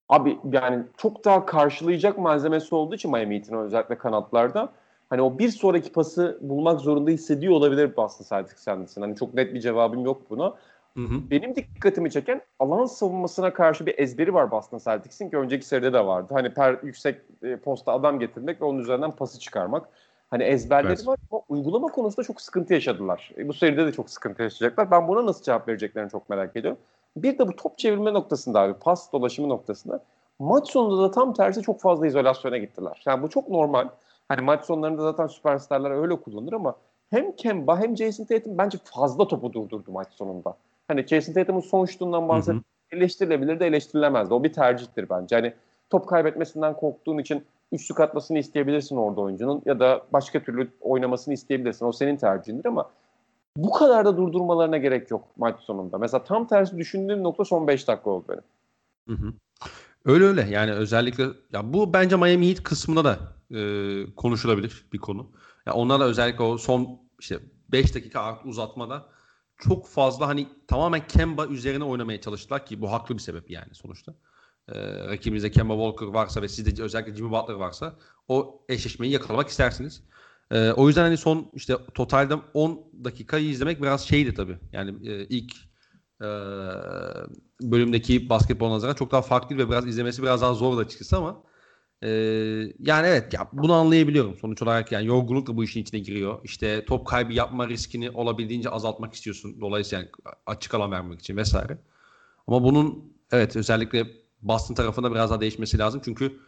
Abi yani çok daha karşılayacak malzemesi olduğu için Miami Heat'in özellikle kanatlarda hani o bir sonraki pası bulmak zorunda hissediyor olabilir Boston Celtics kendisini. Hani çok net bir cevabım yok buna. Hı hı. Benim dikkatimi çeken alan savunmasına karşı bir ezberi var Boston Celtics'in ki önceki seride de vardı. Hani per yüksek e, posta adam getirmek ve onun üzerinden pası çıkarmak. Hani ezberleri evet. var ama uygulama konusunda çok sıkıntı yaşadılar. E, bu seride de çok sıkıntı yaşayacaklar. Ben buna nasıl cevap vereceklerini çok merak ediyorum. Bir de bu top çevirme noktasında abi pas dolaşımı noktasında maç sonunda da tam tersi çok fazla izolasyona gittiler. Yani bu çok normal. Hani maç sonlarında zaten süperstarlar öyle kullanır ama hem Kemba hem Jason Tatum bence fazla topu durdurdu maç sonunda. Hani Jason Tatum'un son şutundan bahsedip eleştirilebilir de eleştirilemez de. O bir tercihtir bence. Hani top kaybetmesinden korktuğun için üçlük atmasını isteyebilirsin orada oyuncunun ya da başka türlü oynamasını isteyebilirsin. O senin tercihindir ama bu kadar da durdurmalarına gerek yok maç sonunda. Mesela tam tersi düşündüğüm nokta son 5 dakika oldu benim. Hı hı. Öyle öyle yani özellikle ya bu bence Miami Heat kısmında da e, konuşulabilir bir konu. Ya onlar da özellikle o son işte 5 dakika uzatmada çok fazla hani tamamen Kemba üzerine oynamaya çalıştılar ki bu haklı bir sebep yani sonuçta. Ee, rakibinizde Kemba Walker varsa ve sizde özellikle Jimmy Butler varsa o eşleşmeyi yakalamak istersiniz. Ee, o yüzden hani son işte totalde 10 dakikayı izlemek biraz şeydi tabii. Yani e, ilk e, bölümdeki basketbol nazaran çok daha farklı ve biraz izlemesi biraz daha zor da açıkçası ama e, yani evet ya bunu anlayabiliyorum sonuç olarak yani yorgunluk da bu işin içine giriyor. İşte top kaybı yapma riskini olabildiğince azaltmak istiyorsun. Dolayısıyla yani açık alan vermek için vesaire. Ama bunun evet özellikle Boston tarafında biraz daha değişmesi lazım. Çünkü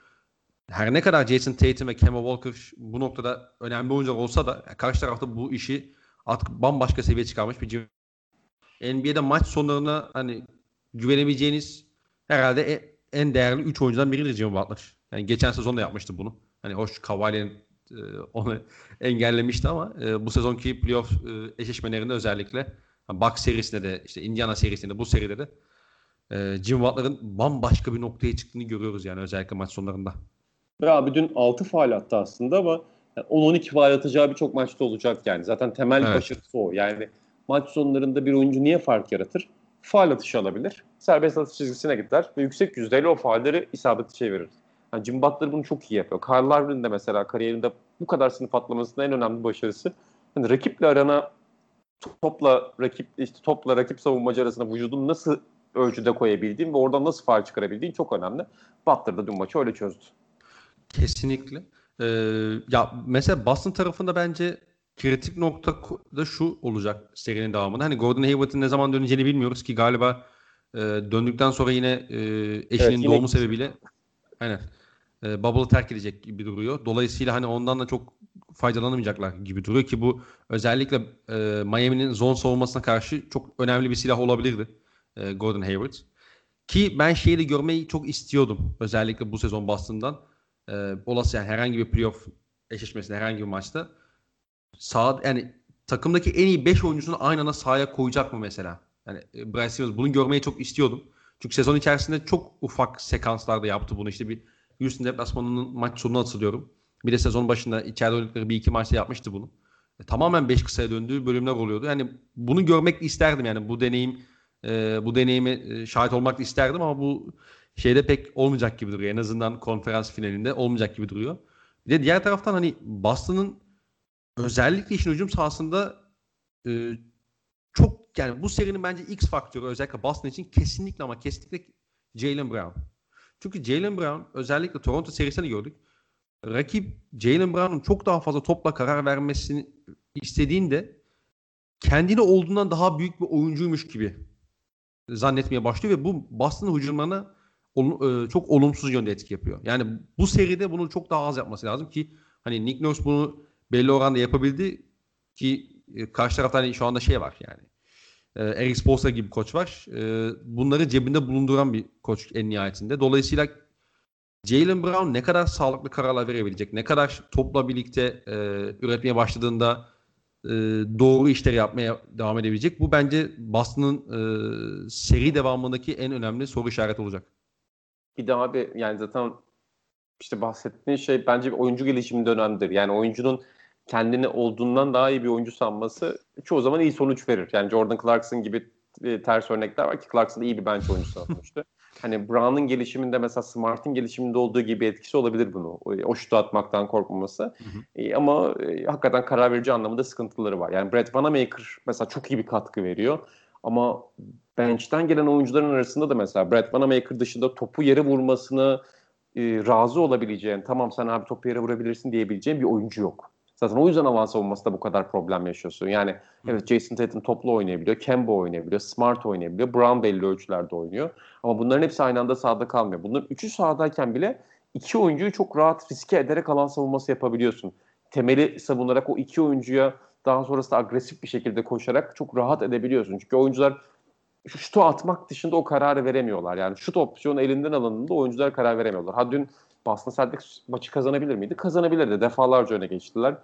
her ne kadar Jason Tatum ve Kemba Walker bu noktada önemli oyuncular olsa da karşı tarafta bu işi artık bambaşka seviye çıkarmış bir NBA'de maç sonlarına hani güvenebileceğiniz herhalde e, en değerli 3 oyuncudan biridir Jimmy Butler. Yani geçen sezon da yapmıştı bunu. Hani hoş Kawhi'nin e, onu engellemişti ama e, bu sezonki playoff e, eşleşmelerinde özellikle yani Bucks serisinde de işte Indiana serisinde de bu seride de e, Jimmy Butler'ın bambaşka bir noktaya çıktığını görüyoruz yani özellikle maç sonlarında. Ve abi dün 6 faal attı aslında ama 10-12 faal atacağı birçok maçta olacak yani. Zaten temel evet. başarısı o. Yani maç sonlarında bir oyuncu niye fark yaratır? Faal atışı alabilir. Serbest atış çizgisine gider ve yüksek yüzdeyle o faalleri isabeti çevirir. Yani Jim Butler bunu çok iyi yapıyor. Karl Lowry'nin de mesela kariyerinde bu kadar sınıf atlamasının en önemli başarısı. Yani rakiple arana topla rakip işte topla rakip savunmacı arasında vücudunu nasıl ölçüde koyabildiğin ve oradan nasıl faal çıkarabildiğin çok önemli. Butler da dün maçı öyle çözdü. Kesinlikle. Ee, ya mesela Boston tarafında bence kritik nokta da şu olacak serinin devamında. Hani Gordon Hayward'ın ne zaman döneceğini bilmiyoruz ki galiba e, döndükten sonra yine e, eşinin evet, yine... doğumu sebebiyle aynen e, Bubble'ı terk edecek gibi duruyor. Dolayısıyla hani ondan da çok faydalanamayacaklar gibi duruyor ki bu özellikle e, Miami'nin zone savunmasına karşı çok önemli bir silah olabilirdi e, Gordon Hayward. Ki ben şeyi de görmeyi çok istiyordum özellikle bu sezon Boston'dan e, olası yani herhangi bir playoff eşleşmesinde herhangi bir maçta sağ yani takımdaki en iyi 5 oyuncusunu aynı anda sahaya koyacak mı mesela? Yani e, Bryce Stevens bunu görmeyi çok istiyordum. Çünkü sezon içerisinde çok ufak sekanslarda yaptı bunu. İşte bir Houston deplasmanının maç sonuna hatırlıyorum. Bir de sezon başında içeride oynadıkları bir iki maçta yapmıştı bunu. E, tamamen 5 kısaya döndüğü bölümler oluyordu. Yani bunu görmek isterdim yani bu deneyim e, bu deneyime e, şahit olmak isterdim ama bu şeyde pek olmayacak gibi duruyor. En azından konferans finalinde olmayacak gibi duruyor. Bir de diğer taraftan hani Boston'ın özellikle işin hücum sahasında e, çok yani bu serinin bence X faktörü özellikle Boston için kesinlikle ama kesinlikle Jalen Brown. Çünkü Jalen Brown özellikle Toronto serisini gördük. Rakip Jalen Brown'un çok daha fazla topla karar vermesini istediğinde kendini olduğundan daha büyük bir oyuncuymuş gibi zannetmeye başlıyor ve bu Boston hücumlarına e, çok olumsuz yönde etki yapıyor. Yani bu seride bunu çok daha az yapması lazım ki hani Nick Nurse bunu belli oranda yapabildi ki e, karşı tarafta hani şu anda şey var yani. E, Eric Spoelstra gibi koç var. E, bunları cebinde bulunduran bir koç en nihayetinde. Dolayısıyla Jalen Brown ne kadar sağlıklı kararlar verebilecek, ne kadar topla birlikte e, üretmeye başladığında e, doğru işleri yapmaya devam edebilecek. Bu bence Boston'ın e, seri devamındaki en önemli soru işareti olacak. Bir de abi yani zaten işte bahsettiğin şey bence bir oyuncu gelişimi dönemidir. Yani oyuncunun kendini olduğundan daha iyi bir oyuncu sanması çoğu zaman iyi sonuç verir. Yani Jordan Clarkson gibi e, ters örnekler var ki Clarkson iyi bir bench oyuncusu sonuçta. hani Brown'ın gelişiminde mesela Smart'ın gelişiminde olduğu gibi etkisi olabilir bunu. O, o şutu atmaktan korkmaması. Hı hı. E, ama e, hakikaten karar verici anlamında sıkıntıları var. Yani Brett Vanamaker mesela çok iyi bir katkı veriyor. Ama bench'ten gelen oyuncuların arasında da mesela Brett Vanamaker dışında topu yere vurmasını e, razı olabileceğin, tamam sen abi topu yere vurabilirsin diyebileceğin bir oyuncu yok. Zaten o yüzden alan savunmasında bu kadar problem yaşıyorsun. Yani evet Jason Tatum toplu oynayabiliyor, Kemba oynayabiliyor, Smart oynayabiliyor, Brown belli ölçülerde oynuyor. Ama bunların hepsi aynı anda sahada kalmıyor. Bunların üçü sahadayken bile iki oyuncuyu çok rahat riske ederek alan savunması yapabiliyorsun. Temeli savunarak o iki oyuncuya daha sonrasında agresif bir şekilde koşarak çok rahat edebiliyorsun. Çünkü oyuncular şutu atmak dışında o kararı veremiyorlar. Yani şut opsiyonu elinden alındığında oyuncular karar veremiyorlar. Ha dün Boston Celtics maçı kazanabilir miydi? Kazanabilirdi. Defalarca öne geçtiler.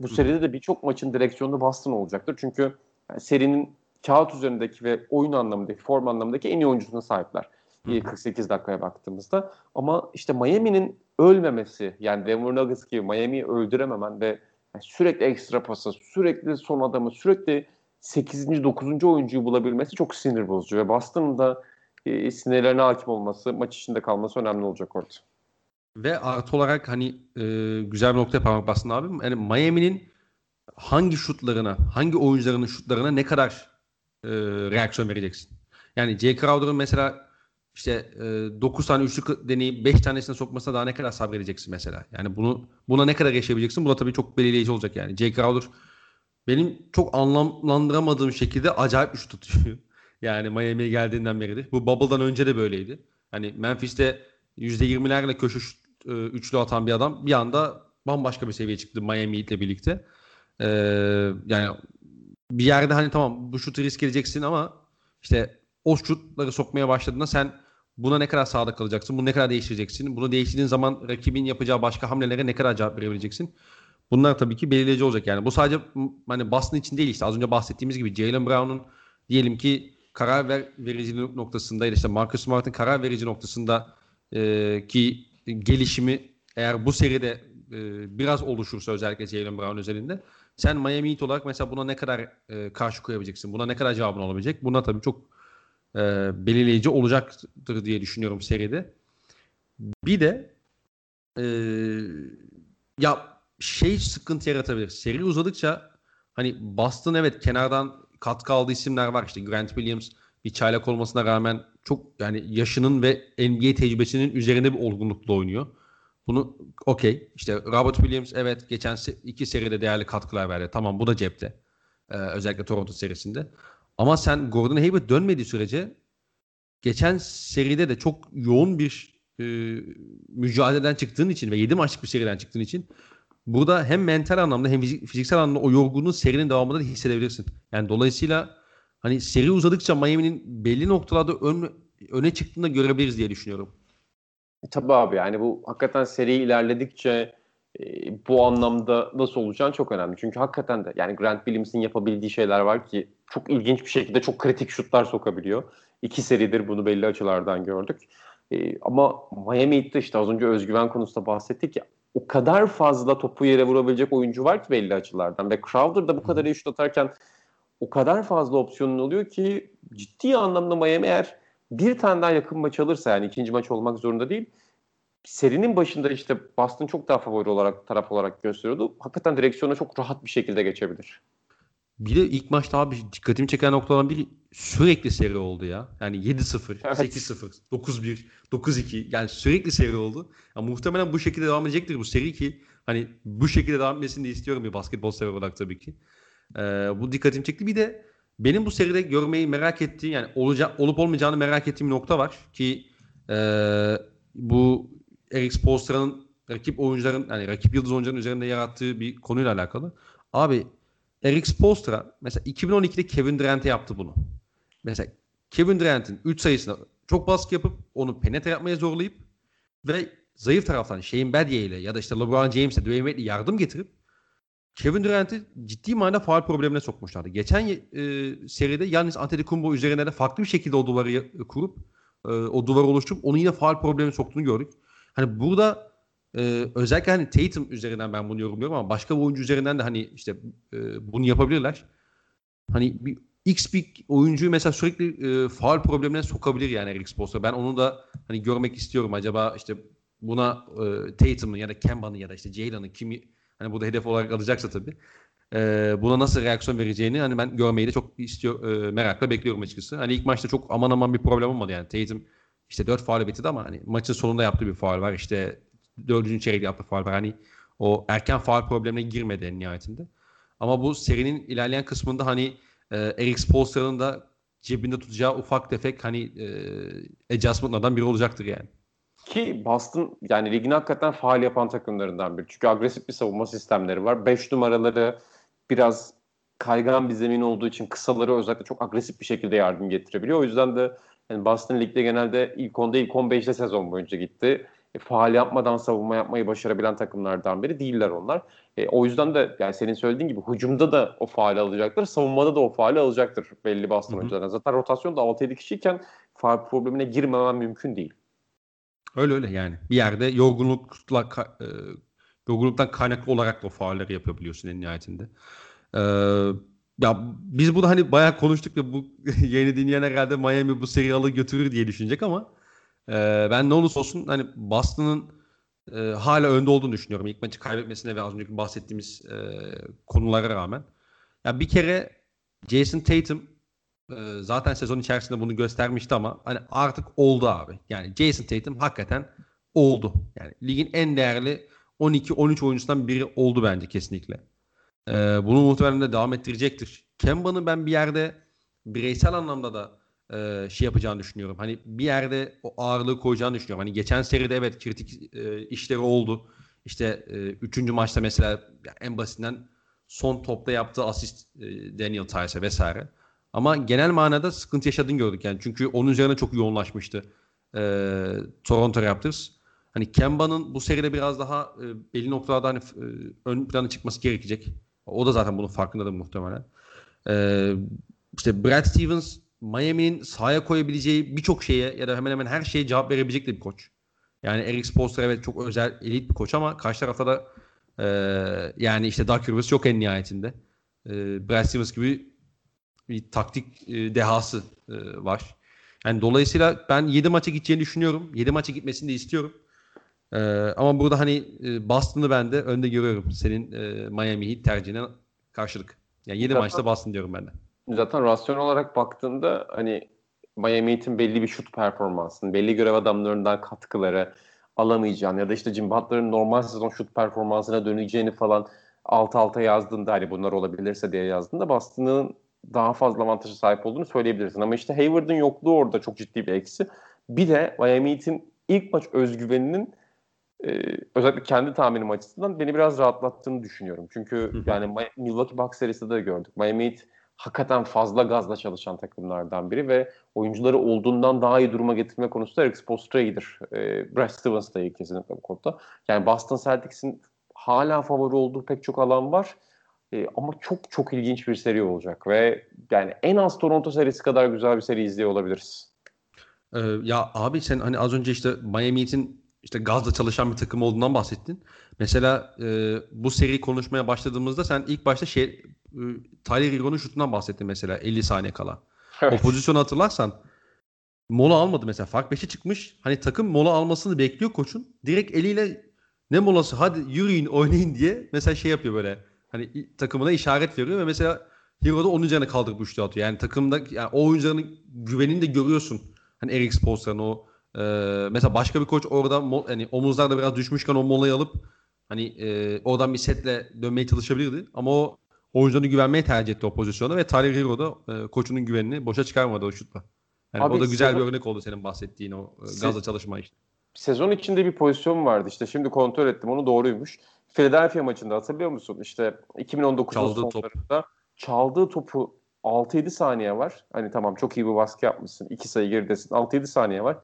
Bu seride de birçok maçın direksiyonu Boston olacaktır. Çünkü yani serinin kağıt üzerindeki ve oyun anlamındaki, form anlamındaki en iyi oyuncusuna sahipler. Hı. 48 dakikaya baktığımızda. Ama işte Miami'nin ölmemesi, yani Denver Nuggets gibi Miami'yi öldürememen ve yani sürekli ekstra pası, sürekli son adamı, sürekli 8. 9. oyuncuyu bulabilmesi çok sinir bozucu. Ve Boston'ın da e, sinirlerine hakim olması, maç içinde kalması önemli olacak orada. Ve artı olarak hani e, güzel bir noktaya parmak bastın abi. Yani Miami'nin hangi şutlarına, hangi oyuncularının şutlarına ne kadar e, reaksiyon vereceksin? Yani Jay Crowder'ın mesela işte e, 9 tane üçlük deneyip 5 tanesine sokmasına daha ne kadar sabredeceksin mesela. Yani bunu buna ne kadar yaşayabileceksin? Bu da tabii çok belirleyici olacak yani. Jay Crowder benim çok anlamlandıramadığım şekilde acayip üç tutuyor. Yani Miami'ye geldiğinden beridir. Bu Bubble'dan önce de böyleydi. Hani Memphis'te %20'lerle köşe e, üçlü atan bir adam bir anda bambaşka bir seviyeye çıktı Miami ile birlikte. Ee, yani bir yerde hani tamam bu şutu risk edeceksin ama işte o şutları sokmaya başladığında sen buna ne kadar sadık kalacaksın? Bunu ne kadar değiştireceksin? Bunu değiştirdiğin zaman rakibin yapacağı başka hamlelere ne kadar cevap verebileceksin? Bunlar tabii ki belirleyici olacak yani. Bu sadece hani Boston için değil işte az önce bahsettiğimiz gibi Jalen Brown'un diyelim ki karar ver, verici noktasında işte Marcus Smart'ın karar verici noktasında e, ki gelişimi eğer bu seride e, biraz oluşursa özellikle Jalen Brown özelinde sen Miami Heat olarak mesela buna ne kadar e, karşı koyabileceksin? Buna ne kadar cevabın olabilecek? Buna tabii çok e, belirleyici olacaktır diye düşünüyorum seride. Bir de e, ya şey sıkıntı yaratabilir. Seri uzadıkça hani Boston evet kenardan katkı aldığı isimler var. İşte Grant Williams bir çaylak olmasına rağmen çok yani yaşının ve NBA tecrübesinin üzerinde bir olgunlukla oynuyor. Bunu okey. İşte Robert Williams evet geçen iki seride değerli katkılar verdi. Tamam bu da cepte. Ee, özellikle Toronto serisinde. Ama sen Gordon Hayward dönmediği sürece geçen seride de çok yoğun bir e, mücadeleden çıktığın için ve 7 maçlık bir seriden çıktığın için burada hem mental anlamda hem fiziksel anlamda o yorgunluğu serinin devamında da hissedebilirsin. Yani dolayısıyla hani seri uzadıkça Miami'nin belli noktalarda ön, öne çıktığını da görebiliriz diye düşünüyorum. E, tabii abi yani bu hakikaten seri ilerledikçe e, bu anlamda nasıl olacağını çok önemli. Çünkü hakikaten de yani Grant Williams'in yapabildiği şeyler var ki çok ilginç bir şekilde çok kritik şutlar sokabiliyor. İki seridir bunu belli açılardan gördük. E, ama Miami Heat'te işte az önce özgüven konusunda bahsettik ya o kadar fazla topu yere vurabilecek oyuncu var ki belli açılardan ve Crowder da bu kadar iyi şut atarken o kadar fazla opsiyonun oluyor ki ciddi anlamda Miami eğer bir tane daha yakın maç alırsa yani ikinci maç olmak zorunda değil. Serinin başında işte Boston çok daha favori olarak taraf olarak gösteriyordu. Hakikaten direksiyona çok rahat bir şekilde geçebilir. Bir de ilk maçta abi dikkatimi çeken noktadan biri sürekli seri oldu ya. Yani 7-0, evet. 8-0, 9-1, 9-2 yani sürekli seri oldu. Yani muhtemelen bu şekilde devam edecektir bu seri ki hani bu şekilde devam etmesini de istiyorum bir basketbol sever olarak tabii ki. Ee, bu dikkatimi çekti. Bir de benim bu seride görmeyi merak ettiğim yani olacak olup olmayacağını merak ettiğim nokta var ki e, bu Eric Spoelstra'nın rakip oyuncuların yani rakip yıldız oyuncuların üzerinde yarattığı bir konuyla alakalı. Abi Eric Spoelstra mesela 2012'de Kevin Durant'e yaptı bunu. Mesela Kevin Durant'in 3 sayısına çok baskı yapıp onu penetre yapmaya zorlayıp ve zayıf taraftan Shane Battier ile ya da işte LeBron James'e Dwayne Wade'le yardım getirip Kevin Durant'i ciddi manada faal problemine sokmuşlardı. Geçen e, seride Yannis Antetokounmpo üzerine de farklı bir şekilde o duvarı kurup e, o duvarı oluşturup onu yine faal problemine soktuğunu gördük. Hani burada e, özellikle hani Tatum üzerinden ben bunu yorumluyorum ama başka bir oyuncu üzerinden de hani işte e, bunu yapabilirler. Hani bir X bir oyuncuyu mesela sürekli e, faal problemine sokabilir yani Eric Spoelstra. Ben onu da hani görmek istiyorum. Acaba işte buna e, Tatum'un ya da Kemba'nın ya da işte Jalen'ın kimi Hani burada hedef olarak alacaksa tabii. E, buna nasıl reaksiyon vereceğini hani ben görmeyi de çok istiyor e, merakla bekliyorum açıkçası. Hani ilk maçta çok aman aman bir problem olmadı yani. Tatum işte 4 faal bitirdi ama hani maçın sonunda yaptığı bir faal var. İşte 4. çeyrekte yaptığı faal var. Hani o erken faal problemine girmedi en nihayetinde. Ama bu serinin ilerleyen kısmında hani e, Eric Spoelstra'nın da cebinde tutacağı ufak tefek hani e, adjustmentlardan biri olacaktır yani. Ki Boston yani ligin hakikaten faal yapan takımlarından biri. Çünkü agresif bir savunma sistemleri var. 5 numaraları biraz kaygan bir zemin olduğu için kısaları özellikle çok agresif bir şekilde yardım getirebiliyor. O yüzden de yani Boston Lig'de genelde ilk 10'da ilk 15'te sezon boyunca gitti. E, faal yapmadan savunma yapmayı başarabilen takımlardan biri değiller onlar. E, o yüzden de yani senin söylediğin gibi hücumda da o faali alacaktır, savunmada da o faali alacaktır belli Boston oyuncularına. Zaten rotasyonda 6-7 kişiyken faal problemine girmemen mümkün değil. Öyle öyle yani. Bir yerde yorgunlukla e, yorgunluktan kaynaklı olarak da o faalleri yapabiliyorsun en nihayetinde. Ee, ya biz bunu hani bayağı konuştuk ve bu yeni dinleyen herhalde Miami bu seriyalı götürür diye düşünecek ama e, ben ne olursa olsun hani Boston'ın e, hala önde olduğunu düşünüyorum. İlk maçı kaybetmesine ve az önce bahsettiğimiz e, konulara rağmen. Ya bir kere Jason Tatum e, zaten sezon içerisinde bunu göstermişti ama hani artık oldu abi. Yani Jason Tatum hakikaten oldu. Yani ligin en değerli 12-13 oyuncusundan biri oldu bence kesinlikle. E, bunu muhtemelen de devam ettirecektir. Kemba'nın ben bir yerde bireysel anlamda da e, şey yapacağını düşünüyorum. Hani bir yerde o ağırlığı koyacağını düşünüyorum. Hani geçen seride evet kritik e, işleri oldu. İşte e, üçüncü maçta mesela en basitinden son topta yaptığı asist e, Daniel Tice'e vesaire. Ama genel manada sıkıntı yaşadığını gördük yani. Çünkü onun üzerine çok yoğunlaşmıştı e, Toronto Raptors. Hani Kemba'nın bu seride biraz daha e, belli noktalarda hani e, ön plana çıkması gerekecek. O da zaten bunun farkındadır muhtemelen. E, işte Brad Stevens Miami'nin sahaya koyabileceği birçok şeye ya da hemen hemen her şeye cevap verebilecek de bir koç. Yani Eric Spoelstra evet çok özel elit bir koç ama karşı tarafta da e, yani işte Doug Rivers yok en nihayetinde. E, Brad Stevens gibi bir taktik e, dehası e, var. Yani dolayısıyla ben 7 maça gideceğini düşünüyorum. 7 maça gitmesini de istiyorum. E, ama burada hani e, Boston'ı ben de önde görüyorum. Senin e, Miami Heat tercihine karşılık. Yani 7 Zaten- maçta Boston diyorum ben de. Zaten rasyonel olarak baktığında hani Miami Heat'in belli bir şut performansını, belli görev adamlarından katkıları alamayacağını ya da işte Jim Butler'ın normal sezon şut performansına döneceğini falan alt alta yazdığında hani bunlar olabilirse diye yazdığında Boston'ın daha fazla avantajı sahip olduğunu söyleyebilirsin. Ama işte Hayward'ın yokluğu orada çok ciddi bir eksi. Bir de Miami Heat'in ilk maç özgüveninin e, özellikle kendi tahminim açısından beni biraz rahatlattığını düşünüyorum. Çünkü Hı hı. yani Mi- Milwaukee Bucks serisinde de gördük. Miami Heat hakikaten fazla gazla çalışan takımlardan biri ve oyuncuları olduğundan daha iyi duruma getirme konusunda Eric Spoelstra iyidir. E, Brad Stevens da iyi kesinlikle bu konuda. Yani Boston Celtics'in hala favori olduğu pek çok alan var. E, ama çok çok ilginç bir seri olacak ve yani en az Toronto serisi kadar güzel bir seri izliyor olabiliriz. Ee, ya abi sen hani az önce işte Miami Heat'in işte gazla çalışan bir takım olduğundan bahsettin. Mesela e, bu seri konuşmaya başladığımızda sen ilk başta şey e, Tyler Hero'nun şutundan bahsettin mesela 50 saniye kala. O pozisyonu hatırlarsan mola almadı mesela. Fark 5'e çıkmış. Hani takım mola almasını bekliyor koçun. Direkt eliyle ne molası hadi yürüyün oynayın diye mesela şey yapıyor böyle. Hani takımına işaret veriyor ve mesela Hero da onun üzerine kaldırıp üçlü atıyor. Yani takımda yani o oyuncuların güvenini de görüyorsun. Hani Eric Spoelstra'nın o e, mesela başka bir koç orada hani omuzlarda biraz düşmüşken o molayı alıp hani e, oradan bir setle dönmeye çalışabilirdi. Ama o oyuncularına güvenmeye tercih etti o pozisyona ve Tyler Hero da e, koçunun güvenini boşa çıkarmadı o şutla. Yani Abi o da güzel sezon- bir örnek oldu senin bahsettiğin o e, gazla çalışma işte. Sezon içinde bir pozisyon vardı işte şimdi kontrol ettim onu doğruymuş. Philadelphia maçında hatırlıyor musun? İşte 2019'un Çaldığı top. sonlarında çaldığı topu 6-7 saniye var. Hani tamam çok iyi bir baskı yapmışsın. 2 sayı geridesin. 6-7 saniye var.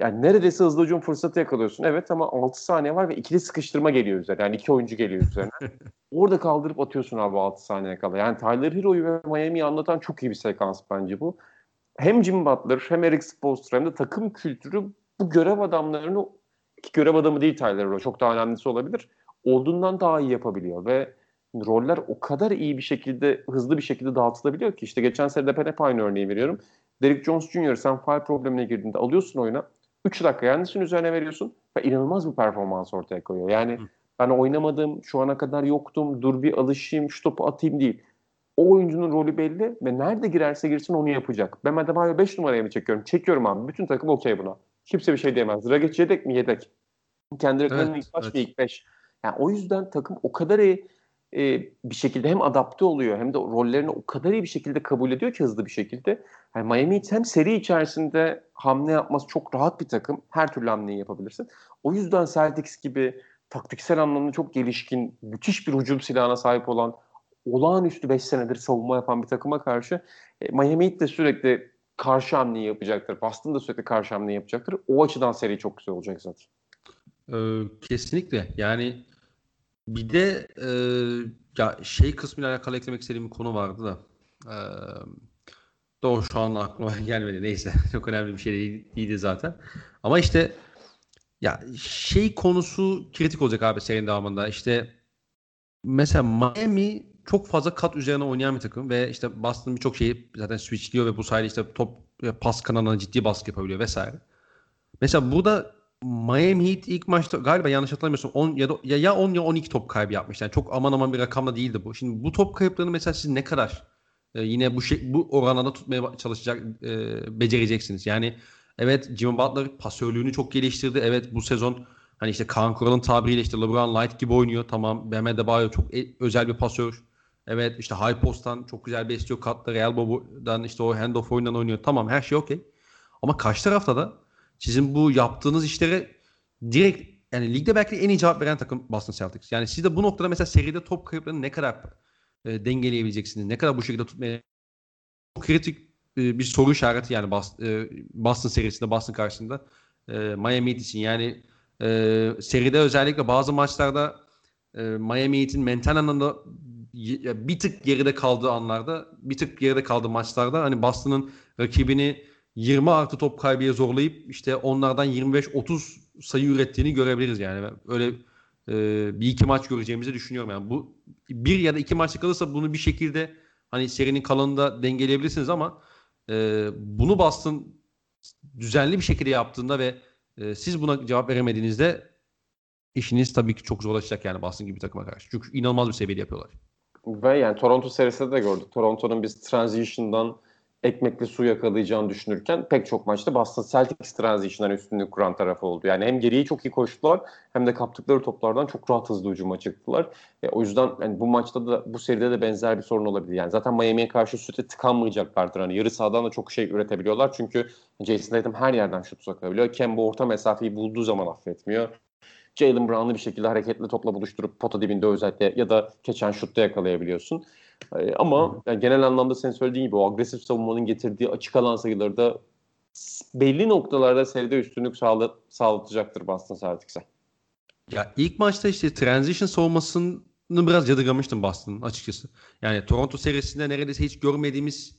Yani neredeyse hızlı hücum fırsatı yakalıyorsun. Evet ama 6 saniye var ve ikili sıkıştırma geliyor üzerine. Yani iki oyuncu geliyor üzerine. Orada kaldırıp atıyorsun abi 6 saniye kala. Yani Tyler Hero'yu ve Miami'yi anlatan çok iyi bir sekans bence bu. Hem Jim Butler hem Eric Spoelstra hem de takım kültürü bu görev adamlarını ki görev adamı değil Tyler Hero çok daha önemlisi olabilir. Olduğundan daha iyi yapabiliyor ve roller o kadar iyi bir şekilde hızlı bir şekilde dağıtılabiliyor ki işte geçen sene ben hep aynı örneği veriyorum. Derrick Jones Jr. sen file problemine girdiğinde alıyorsun oyuna 3 dakika Yannis'in üzerine veriyorsun ve inanılmaz bir performans ortaya koyuyor. Yani Hı. ben oynamadım, şu ana kadar yoktum, dur bir alışayım, şu topu atayım değil. O oyuncunun rolü belli ve nerede girerse girsin onu yapacak. Ben Adebayo 5 numaraya mı çekiyorum? Çekiyorum abi. Bütün takım okey buna. Kimse bir şey diyemez. Dragic yedek mi? Yedek. Kendi rakamının Evet, ilk baş evet. ve ilk 5. Yani o yüzden takım o kadar iyi e, bir şekilde hem adapte oluyor hem de rollerini o kadar iyi bir şekilde kabul ediyor ki hızlı bir şekilde. Yani Miami hem seri içerisinde hamle yapması çok rahat bir takım. Her türlü hamleyi yapabilirsin. O yüzden Celtics gibi taktiksel anlamda çok gelişkin, müthiş bir hücum silahına sahip olan, olağanüstü 5 senedir savunma yapan bir takıma karşı e, Miami de sürekli karşı hamleyi yapacaktır. Boston da sürekli karşı hamleyi yapacaktır. O açıdan seri çok güzel olacak zaten. Ee, kesinlikle. Yani bir de e, ya şey kısmıyla alakalı eklemek istediğim bir konu vardı da. Ee, doğru şu an aklıma gelmedi. Neyse. Çok önemli bir şey değil- değildi zaten. Ama işte ya şey konusu kritik olacak abi serinin devamında. İşte mesela Miami çok fazla kat üzerine oynayan bir takım ve işte Boston birçok şeyi zaten switchliyor ve bu sayede işte top e, pas kanalına ciddi baskı yapabiliyor vesaire. Mesela burada Miami Heat ilk maçta galiba yanlış hatırlamıyorsam 10 ya da ya, ya 10 ya 12 top kaybı yapmış. Yani çok aman aman bir rakamla değildi bu. Şimdi bu top kayıplarını mesela siz ne kadar e, yine bu şey bu oranda tutmaya çalışacak e, becereceksiniz. Yani evet Jimmy Butler pasörlüğünü çok geliştirdi. Evet bu sezon hani işte Kaan Kural'ın tabiriyle işte LeBron Light gibi oynuyor. Tamam Bam Adebayo çok e, özel bir pasör. Evet işte high post'tan çok güzel besliyor. Katları elbow'dan işte o handoff oyundan oynuyor. Tamam her şey okey. Ama karşı tarafta da sizin bu yaptığınız işlere direkt yani ligde belki en iyi cevap veren takım Boston Celtics. Yani siz de bu noktada mesela seride top kayıplarını ne kadar e, dengeleyebileceksiniz? Ne kadar bu şekilde tutmaya çok kritik e, bir soru işareti yani Boston, e, Boston serisinde Boston karşısında e, Miami Heat için. Yani e, seride özellikle bazı maçlarda e, Miami Heat'in mental anlamda bir tık geride kaldığı anlarda, bir tık geride kaldığı maçlarda hani Boston'ın rakibini 20 artı top kaybıya zorlayıp işte onlardan 25-30 sayı ürettiğini görebiliriz yani. Öyle e, bir iki maç göreceğimizi düşünüyorum yani. Bu bir ya da iki maçlık kalırsa bunu bir şekilde hani serinin kalanında dengeleyebilirsiniz ama e, bunu Boston düzenli bir şekilde yaptığında ve e, siz buna cevap veremediğinizde işiniz tabii ki çok zorlaşacak yani Boston gibi bir takıma karşı. Çünkü inanılmaz bir seviyede yapıyorlar. Ve yani Toronto serisinde de gördük. Toronto'nun biz transition'dan ekmekli su yakalayacağını düşünürken pek çok maçta Boston Celtics transition'dan üstünlük kuran tarafı oldu. Yani hem geriye çok iyi koştular hem de kaptıkları toplardan çok rahat hızlı hücuma çıktılar. E, o yüzden yani bu maçta da bu seride de benzer bir sorun olabilir. Yani zaten Miami'ye karşı süte tıkanmayacaklardır. Hani yarı sahadan da çok şey üretebiliyorlar. Çünkü Jason Tatum her yerden şut sokabiliyor. Kemba orta mesafeyi bulduğu zaman affetmiyor. Jalen Brown'ı bir şekilde hareketli topla buluşturup pota dibinde özellikle ya da geçen şutta yakalayabiliyorsun. Ee, ama yani genel anlamda senin söylediğin gibi o agresif savunmanın getirdiği açık alan sayıları da belli noktalarda seride üstünlük sağla, sağlatacaktır Boston Celtics'e. Ya ilk maçta işte transition savunmasını biraz yadırgamıştım Boston'ın açıkçası. Yani Toronto serisinde neredeyse hiç görmediğimiz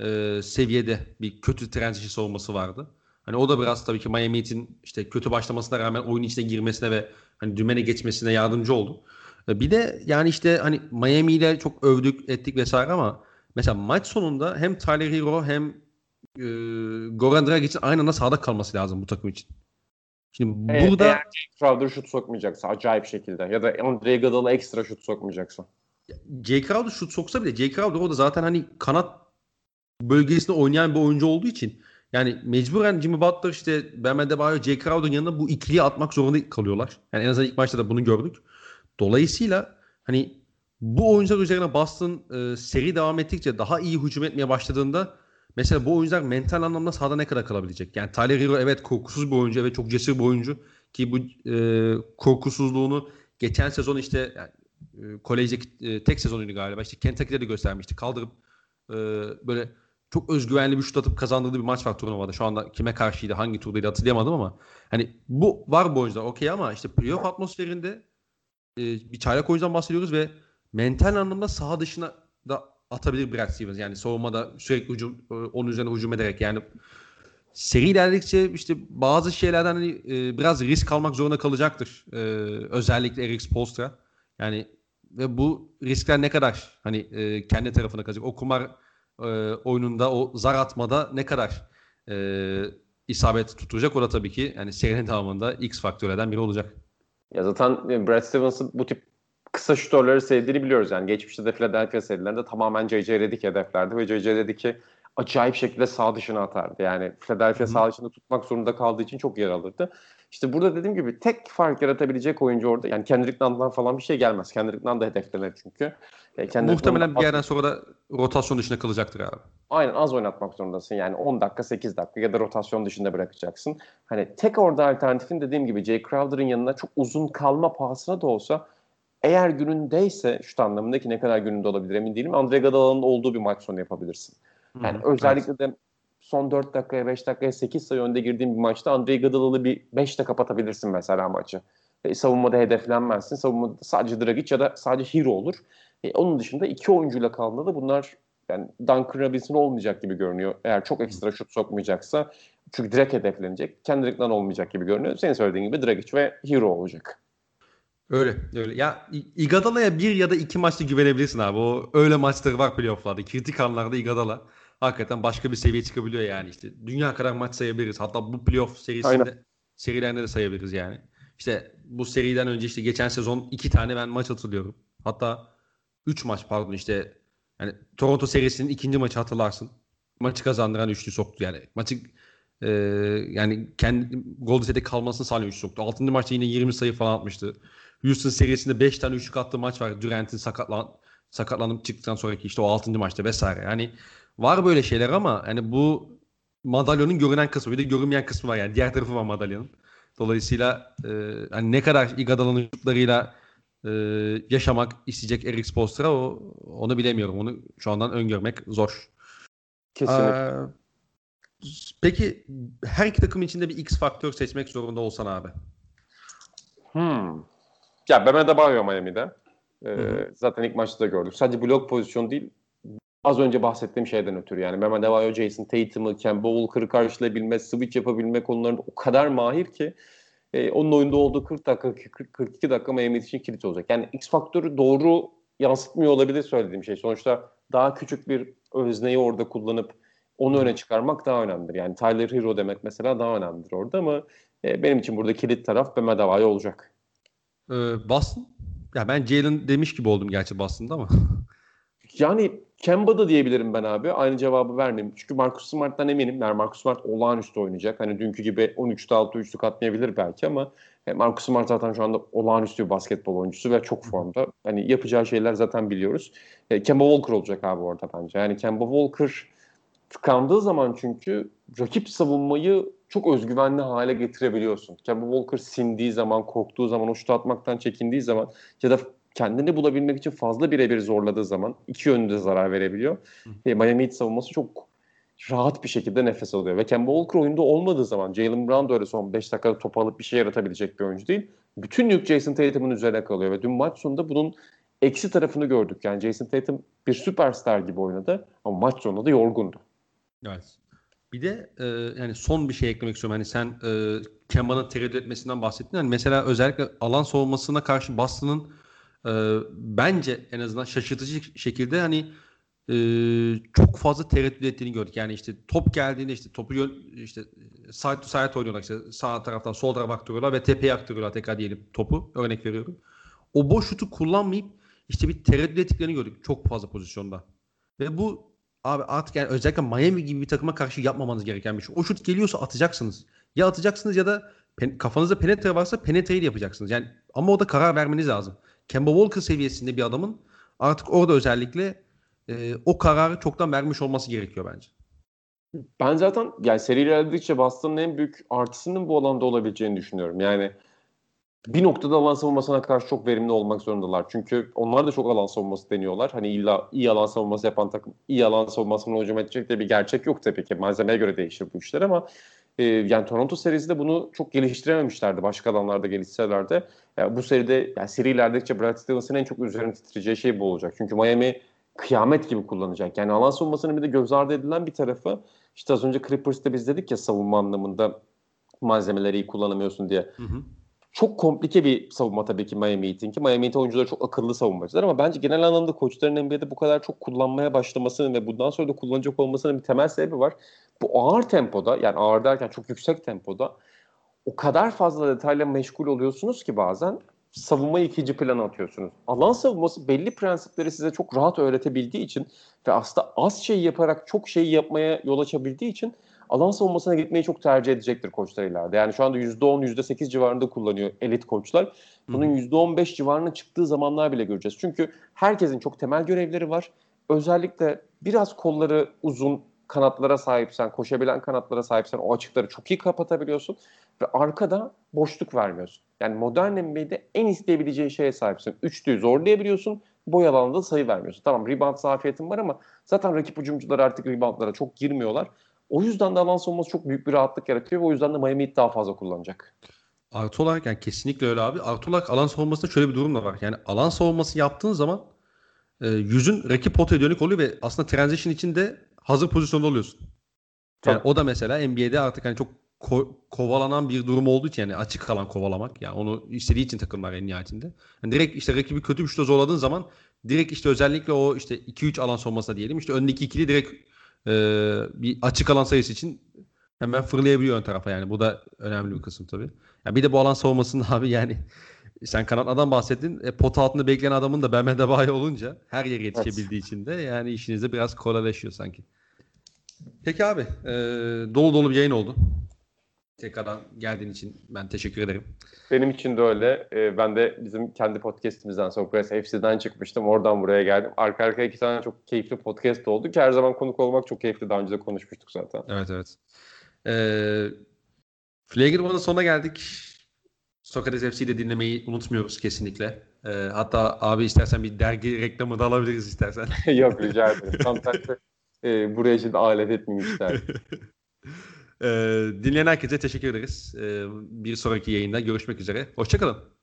e, seviyede bir kötü transition savunması vardı. Hani o da biraz tabii ki Miami Heat'in işte kötü başlamasına rağmen oyun içine girmesine ve hani dümene geçmesine yardımcı oldu. E, bir de yani işte hani Miami ile çok övdük ettik vesaire ama mesela maç sonunda hem Tyler Hero hem e, Goran Dragic'in aynı anda sahada kalması lazım bu takım için. Şimdi evet, burada eğer Crowder şut sokmayacaksa acayip şekilde ya da Andre Iguodala ekstra şut sokmayacaksa. Jay Crowder şut soksa bile Jay Crowder o da zaten hani kanat bölgesinde oynayan bir oyuncu olduğu için yani mecburen Jimmy Butler işte Bam Adebayo, Jay Crowder'ın yanında bu ikiliyi atmak zorunda kalıyorlar. Yani en azından ilk maçta da bunu gördük. Dolayısıyla hani bu oyuncular üzerine Boston e, seri devam ettikçe daha iyi hücum etmeye başladığında mesela bu oyuncular mental anlamda sahada ne kadar kalabilecek? Yani Tyler Hero evet korkusuz bir oyuncu ve çok cesur bir oyuncu ki bu e, korkusuzluğunu geçen sezon işte yani, e, kolejdeki e, tek sezonuydu galiba işte Kentucky'de de göstermişti. Kaldırıp e, böyle çok özgüvenli bir şut atıp kazandırdığı bir maç var turnuvada. Şu anda kime karşıydı, hangi turdaydı hatırlayamadım ama hani bu var bu oyuncular okey ama işte playoff atmosferinde e, bir çaylak oyuncudan bahsediyoruz ve mental anlamda saha dışına da atabilir Brad Stevens. Yani savunmada sürekli hücum, e, onun üzerine hücum ederek yani seri ilerledikçe işte bazı şeylerden hani, e, biraz risk almak zorunda kalacaktır. E, özellikle Eric Spoelstra. Yani ve bu riskler ne kadar hani e, kendi tarafına kalacak. O kumar e, oyununda o zar atmada ne kadar e, isabet tutacak o da tabii ki yani serinin devamında X faktörlerden biri olacak. Ya zaten e, Brad Stevens'ın bu tip kısa şutörleri sevdiğini biliyoruz. Yani geçmişte de Philadelphia serilerinde tamamen J.J. Redick hedeflerdi ve J.J. Redick'i acayip şekilde sağ dışına atardı. Yani Philadelphia Hı. sağ dışında tutmak zorunda kaldığı için çok yer alırdı. İşte burada dediğim gibi tek fark yaratabilecek oyuncu orada. Yani Kendrick Nunn'dan falan bir şey gelmez. Kendrick Nunn da hedeflenir çünkü. E, Muhtemelen bir yerden sonra da rotasyon dışında kalacaktır abi. Aynen az oynatmak zorundasın. Yani 10 dakika 8 dakika ya da rotasyon dışında bırakacaksın. Hani tek orada alternatifin dediğim gibi Jay Crowder'ın yanına çok uzun kalma pahasına da olsa eğer günündeyse şu anlamında ki ne kadar gününde olabilir emin değilim. Andre Iguodala'nın olduğu bir maç sonu yapabilirsin. Yani Hı-hı. özellikle evet. de son 4 dakikaya 5 dakikaya 8 sayı önde girdiğin bir maçta Andre Iguodala'lı bir 5'te kapatabilirsin mesela maçı. E, savunmada hedeflenmezsin. Savunmada sadece Dragic ya da sadece Hero olur. E, onun dışında iki oyuncuyla kaldığında da bunlar yani Duncan Robinson olmayacak gibi görünüyor. Eğer çok ekstra şut sokmayacaksa çünkü direkt hedeflenecek. Kendrick'ten olmayacak gibi görünüyor. Senin söylediğin gibi Dragic ve Hero olacak. Öyle öyle. Ya Igadala'ya bir ya da iki maçta güvenebilirsin abi. O öyle maçları var playoff'larda. Kritik anlarda Igadala hakikaten başka bir seviye çıkabiliyor yani işte. Dünya kadar maç sayabiliriz. Hatta bu playoff serisinde Aynen. serilerinde de sayabiliriz yani. İşte bu seriden önce işte geçen sezon iki tane ben maç hatırlıyorum. Hatta üç maç pardon işte Yani Toronto serisinin ikinci maçı hatırlarsın. Maçı kazandıran üçlü soktu yani. Maçı e, yani kendi Golden State'de kalmasını sağlayan üçlü soktu. Altıncı maçta yine 20 sayı falan atmıştı. Houston serisinde 5 tane üçlük attığı maç var. Durant'in sakatlan sakatlanıp çıktıktan sonraki işte o 6. maçta vesaire. Yani var böyle şeyler ama hani bu madalyonun görünen kısmı bir de görünmeyen kısmı var yani diğer tarafı var madalyonun. Dolayısıyla e, hani ne kadar Iguodala'nın şutlarıyla e, yaşamak isteyecek Eric Spoelstra o onu bilemiyorum. Onu şu andan öngörmek zor. Kesinlikle. Ee, peki her iki takım içinde bir X faktör seçmek zorunda olsan abi. Hmm. Ya Bam Adebayo Miami'de. Ee, zaten ilk maçta da gördük. Sadece blok pozisyonu değil. Az önce bahsettiğim şeyden ötürü yani Bam Adebayo, Jason Tatum'ı, Kemba Walker'ı karşılayabilme, switch yapabilme konularında o kadar mahir ki e, onun oyunda olduğu 40 dakika, 40, 42 dakika Miami için kilit olacak. Yani X faktörü doğru yansıtmıyor olabilir söylediğim şey. Sonuçta daha küçük bir özneyi orada kullanıp onu öne çıkarmak daha önemlidir. Yani Tyler Hero demek mesela daha önemlidir orada ama e, benim için burada kilit taraf Bam Adebayo olacak. Ee, Boston? Ya ben Jalen demiş gibi oldum gerçi Boston'da ama. Yani Kemba da diyebilirim ben abi. Aynı cevabı vermeyeyim. Çünkü Marcus Smart'tan eminim. Yani Marcus Smart olağanüstü oynayacak. Hani dünkü gibi 13'te 6 üçlük atmayabilir belki ama e, Marcus Smart zaten şu anda olağanüstü bir basketbol oyuncusu ve çok formda. Hani yapacağı şeyler zaten biliyoruz. E, Kemba Walker olacak abi orada bence. Yani Kemba Walker tıkandığı zaman çünkü rakip savunmayı çok özgüvenli hale getirebiliyorsun. Kemba Walker sindiği zaman, korktuğu zaman, o şutu atmaktan çekindiği zaman ya da kendini bulabilmek için fazla birebir zorladığı zaman iki yönde zarar verebiliyor. E, Miami Heat savunması çok rahat bir şekilde nefes alıyor. Ve Kemba Walker oyunda olmadığı zaman Jalen Brown da öyle son 5 dakikada top alıp bir şey yaratabilecek bir oyuncu değil. Bütün yük Jason Tatum'un üzerine kalıyor ve dün maç sonunda bunun eksi tarafını gördük. Yani Jason Tatum bir süperstar gibi oynadı ama maç sonunda da yorgundu. Evet. Bir de e, yani son bir şey eklemek istiyorum. Hani sen e, Kemba'nın tereddüt etmesinden bahsettin. Yani mesela özellikle alan savunmasına karşı Boston'ın e, bence en azından şaşırtıcı şekilde hani e, çok fazla tereddüt ettiğini gördük. Yani işte top geldiğinde işte topu yön, işte side to side oynuyorlar işte sağ taraftan sol tarafa aktarıyorlar ve tepeye aktarıyorlar tekrar diyelim topu. Örnek veriyorum. O boş şutu kullanmayıp işte bir tereddüt ettiklerini gördük çok fazla pozisyonda. Ve bu abi artık yani özellikle Miami gibi bir takıma karşı yapmamanız gereken bir şey. O şut geliyorsa atacaksınız. Ya atacaksınız ya da pen, kafanızda penetre varsa penetreyi yapacaksınız. Yani ama o da karar vermeniz lazım. Kemba Walker seviyesinde bir adamın artık orada özellikle e, o kararı çoktan vermiş olması gerekiyor bence. Ben zaten yani seri ilerledikçe Boston'ın en büyük artısının bu alanda olabileceğini düşünüyorum. Yani bir noktada alan savunmasına karşı çok verimli olmak zorundalar. Çünkü onlar da çok alan savunması deniyorlar. Hani illa iyi alan savunması yapan takım iyi alan savunmasını hücum edecek diye bir gerçek yok tabii ki. Malzemeye göre değişir bu işler ama e, yani Toronto serisinde bunu çok geliştirememişlerdi. Başka alanlarda gelişseler de. Yani bu seride yani seri ilerledikçe Brad Stevens'ın en çok üzerine titreyeceği şey bu olacak. Çünkü Miami kıyamet gibi kullanacak. Yani alan savunmasının bir de göz ardı edilen bir tarafı işte az önce Clippers'ta biz dedik ya savunma anlamında malzemeleri iyi kullanamıyorsun diye. Hı hı çok komplike bir savunma tabii ki Miami Heat'inki. Miami Heat oyuncuları çok akıllı savunmacılar ama bence genel anlamda koçların NBA'de bu kadar çok kullanmaya başlamasının ve bundan sonra da kullanacak olmasının bir temel sebebi var. Bu ağır tempoda yani ağır derken çok yüksek tempoda o kadar fazla detayla meşgul oluyorsunuz ki bazen savunmayı ikinci plana atıyorsunuz. Alan savunması belli prensipleri size çok rahat öğretebildiği için ve aslında az şey yaparak çok şey yapmaya yol açabildiği için alan savunmasına gitmeyi çok tercih edecektir koçlar ileride. Yani şu anda %10, %8 civarında kullanıyor elit koçlar. Bunun %15 civarına çıktığı zamanlar bile göreceğiz. Çünkü herkesin çok temel görevleri var. Özellikle biraz kolları uzun kanatlara sahipsen, koşabilen kanatlara sahipsen o açıkları çok iyi kapatabiliyorsun ve arkada boşluk vermiyorsun. Yani modern NBA'de en isteyebileceği şeye sahipsin. Üçlüyü zorlayabiliyorsun, boy alanında sayı vermiyorsun. Tamam rebound zafiyetin var ama zaten rakip hücumcular artık reboundlara çok girmiyorlar. O yüzden de alan savunması çok büyük bir rahatlık yaratıyor ve o yüzden de Miami daha fazla kullanacak. Artı olarak yani kesinlikle öyle abi. Artı olarak alan savunmasında şöyle bir durum da var. Yani alan savunması yaptığın zaman e, yüzün rakip potaya dönük oluyor ve aslında transition içinde hazır pozisyonda oluyorsun. Yani o da mesela NBA'de artık hani çok ko- kovalanan bir durum olduğu için yani açık kalan kovalamak. Yani onu istediği için takımlar en nihayetinde. Yani direkt işte rakibi kötü bir şuta zorladığın zaman direkt işte özellikle o işte 2-3 alan savunması diyelim. işte öndeki ikili direkt e, bir açık alan sayısı için hemen fırlayabiliyor ön tarafa yani. Bu da önemli bir kısım tabii. Yani bir de bu alan savunmasında abi yani sen kanatlardan bahsettin. E, pot altında bekleyen adamın da Bam Adebayo olunca her yere yetişebildiği için de yani işinizde biraz kolaylaşıyor sanki. Peki abi. E, dolu dolu bir yayın oldu. Tekrardan geldiğin için ben teşekkür ederim. Benim için de öyle. Ee, ben de bizim kendi podcastimizden Sokrates FC'den çıkmıştım. Oradan buraya geldim. Arka arkaya iki tane çok keyifli podcast oldu ki her zaman konuk olmak çok keyifli. Daha önce de konuşmuştuk zaten. Evet evet. Ee, Flagrant'ın sonuna geldik. Sokrates FC'yi de dinlemeyi unutmuyoruz kesinlikle. Ee, hatta abi istersen bir dergi reklamı da alabiliriz istersen. Yok rica ederim. Tam tersi e, buraya için alet etmeyeyim isterdim. ee, dinleyen herkese teşekkür ederiz. Ee, bir sonraki yayında görüşmek üzere. Hoşçakalın.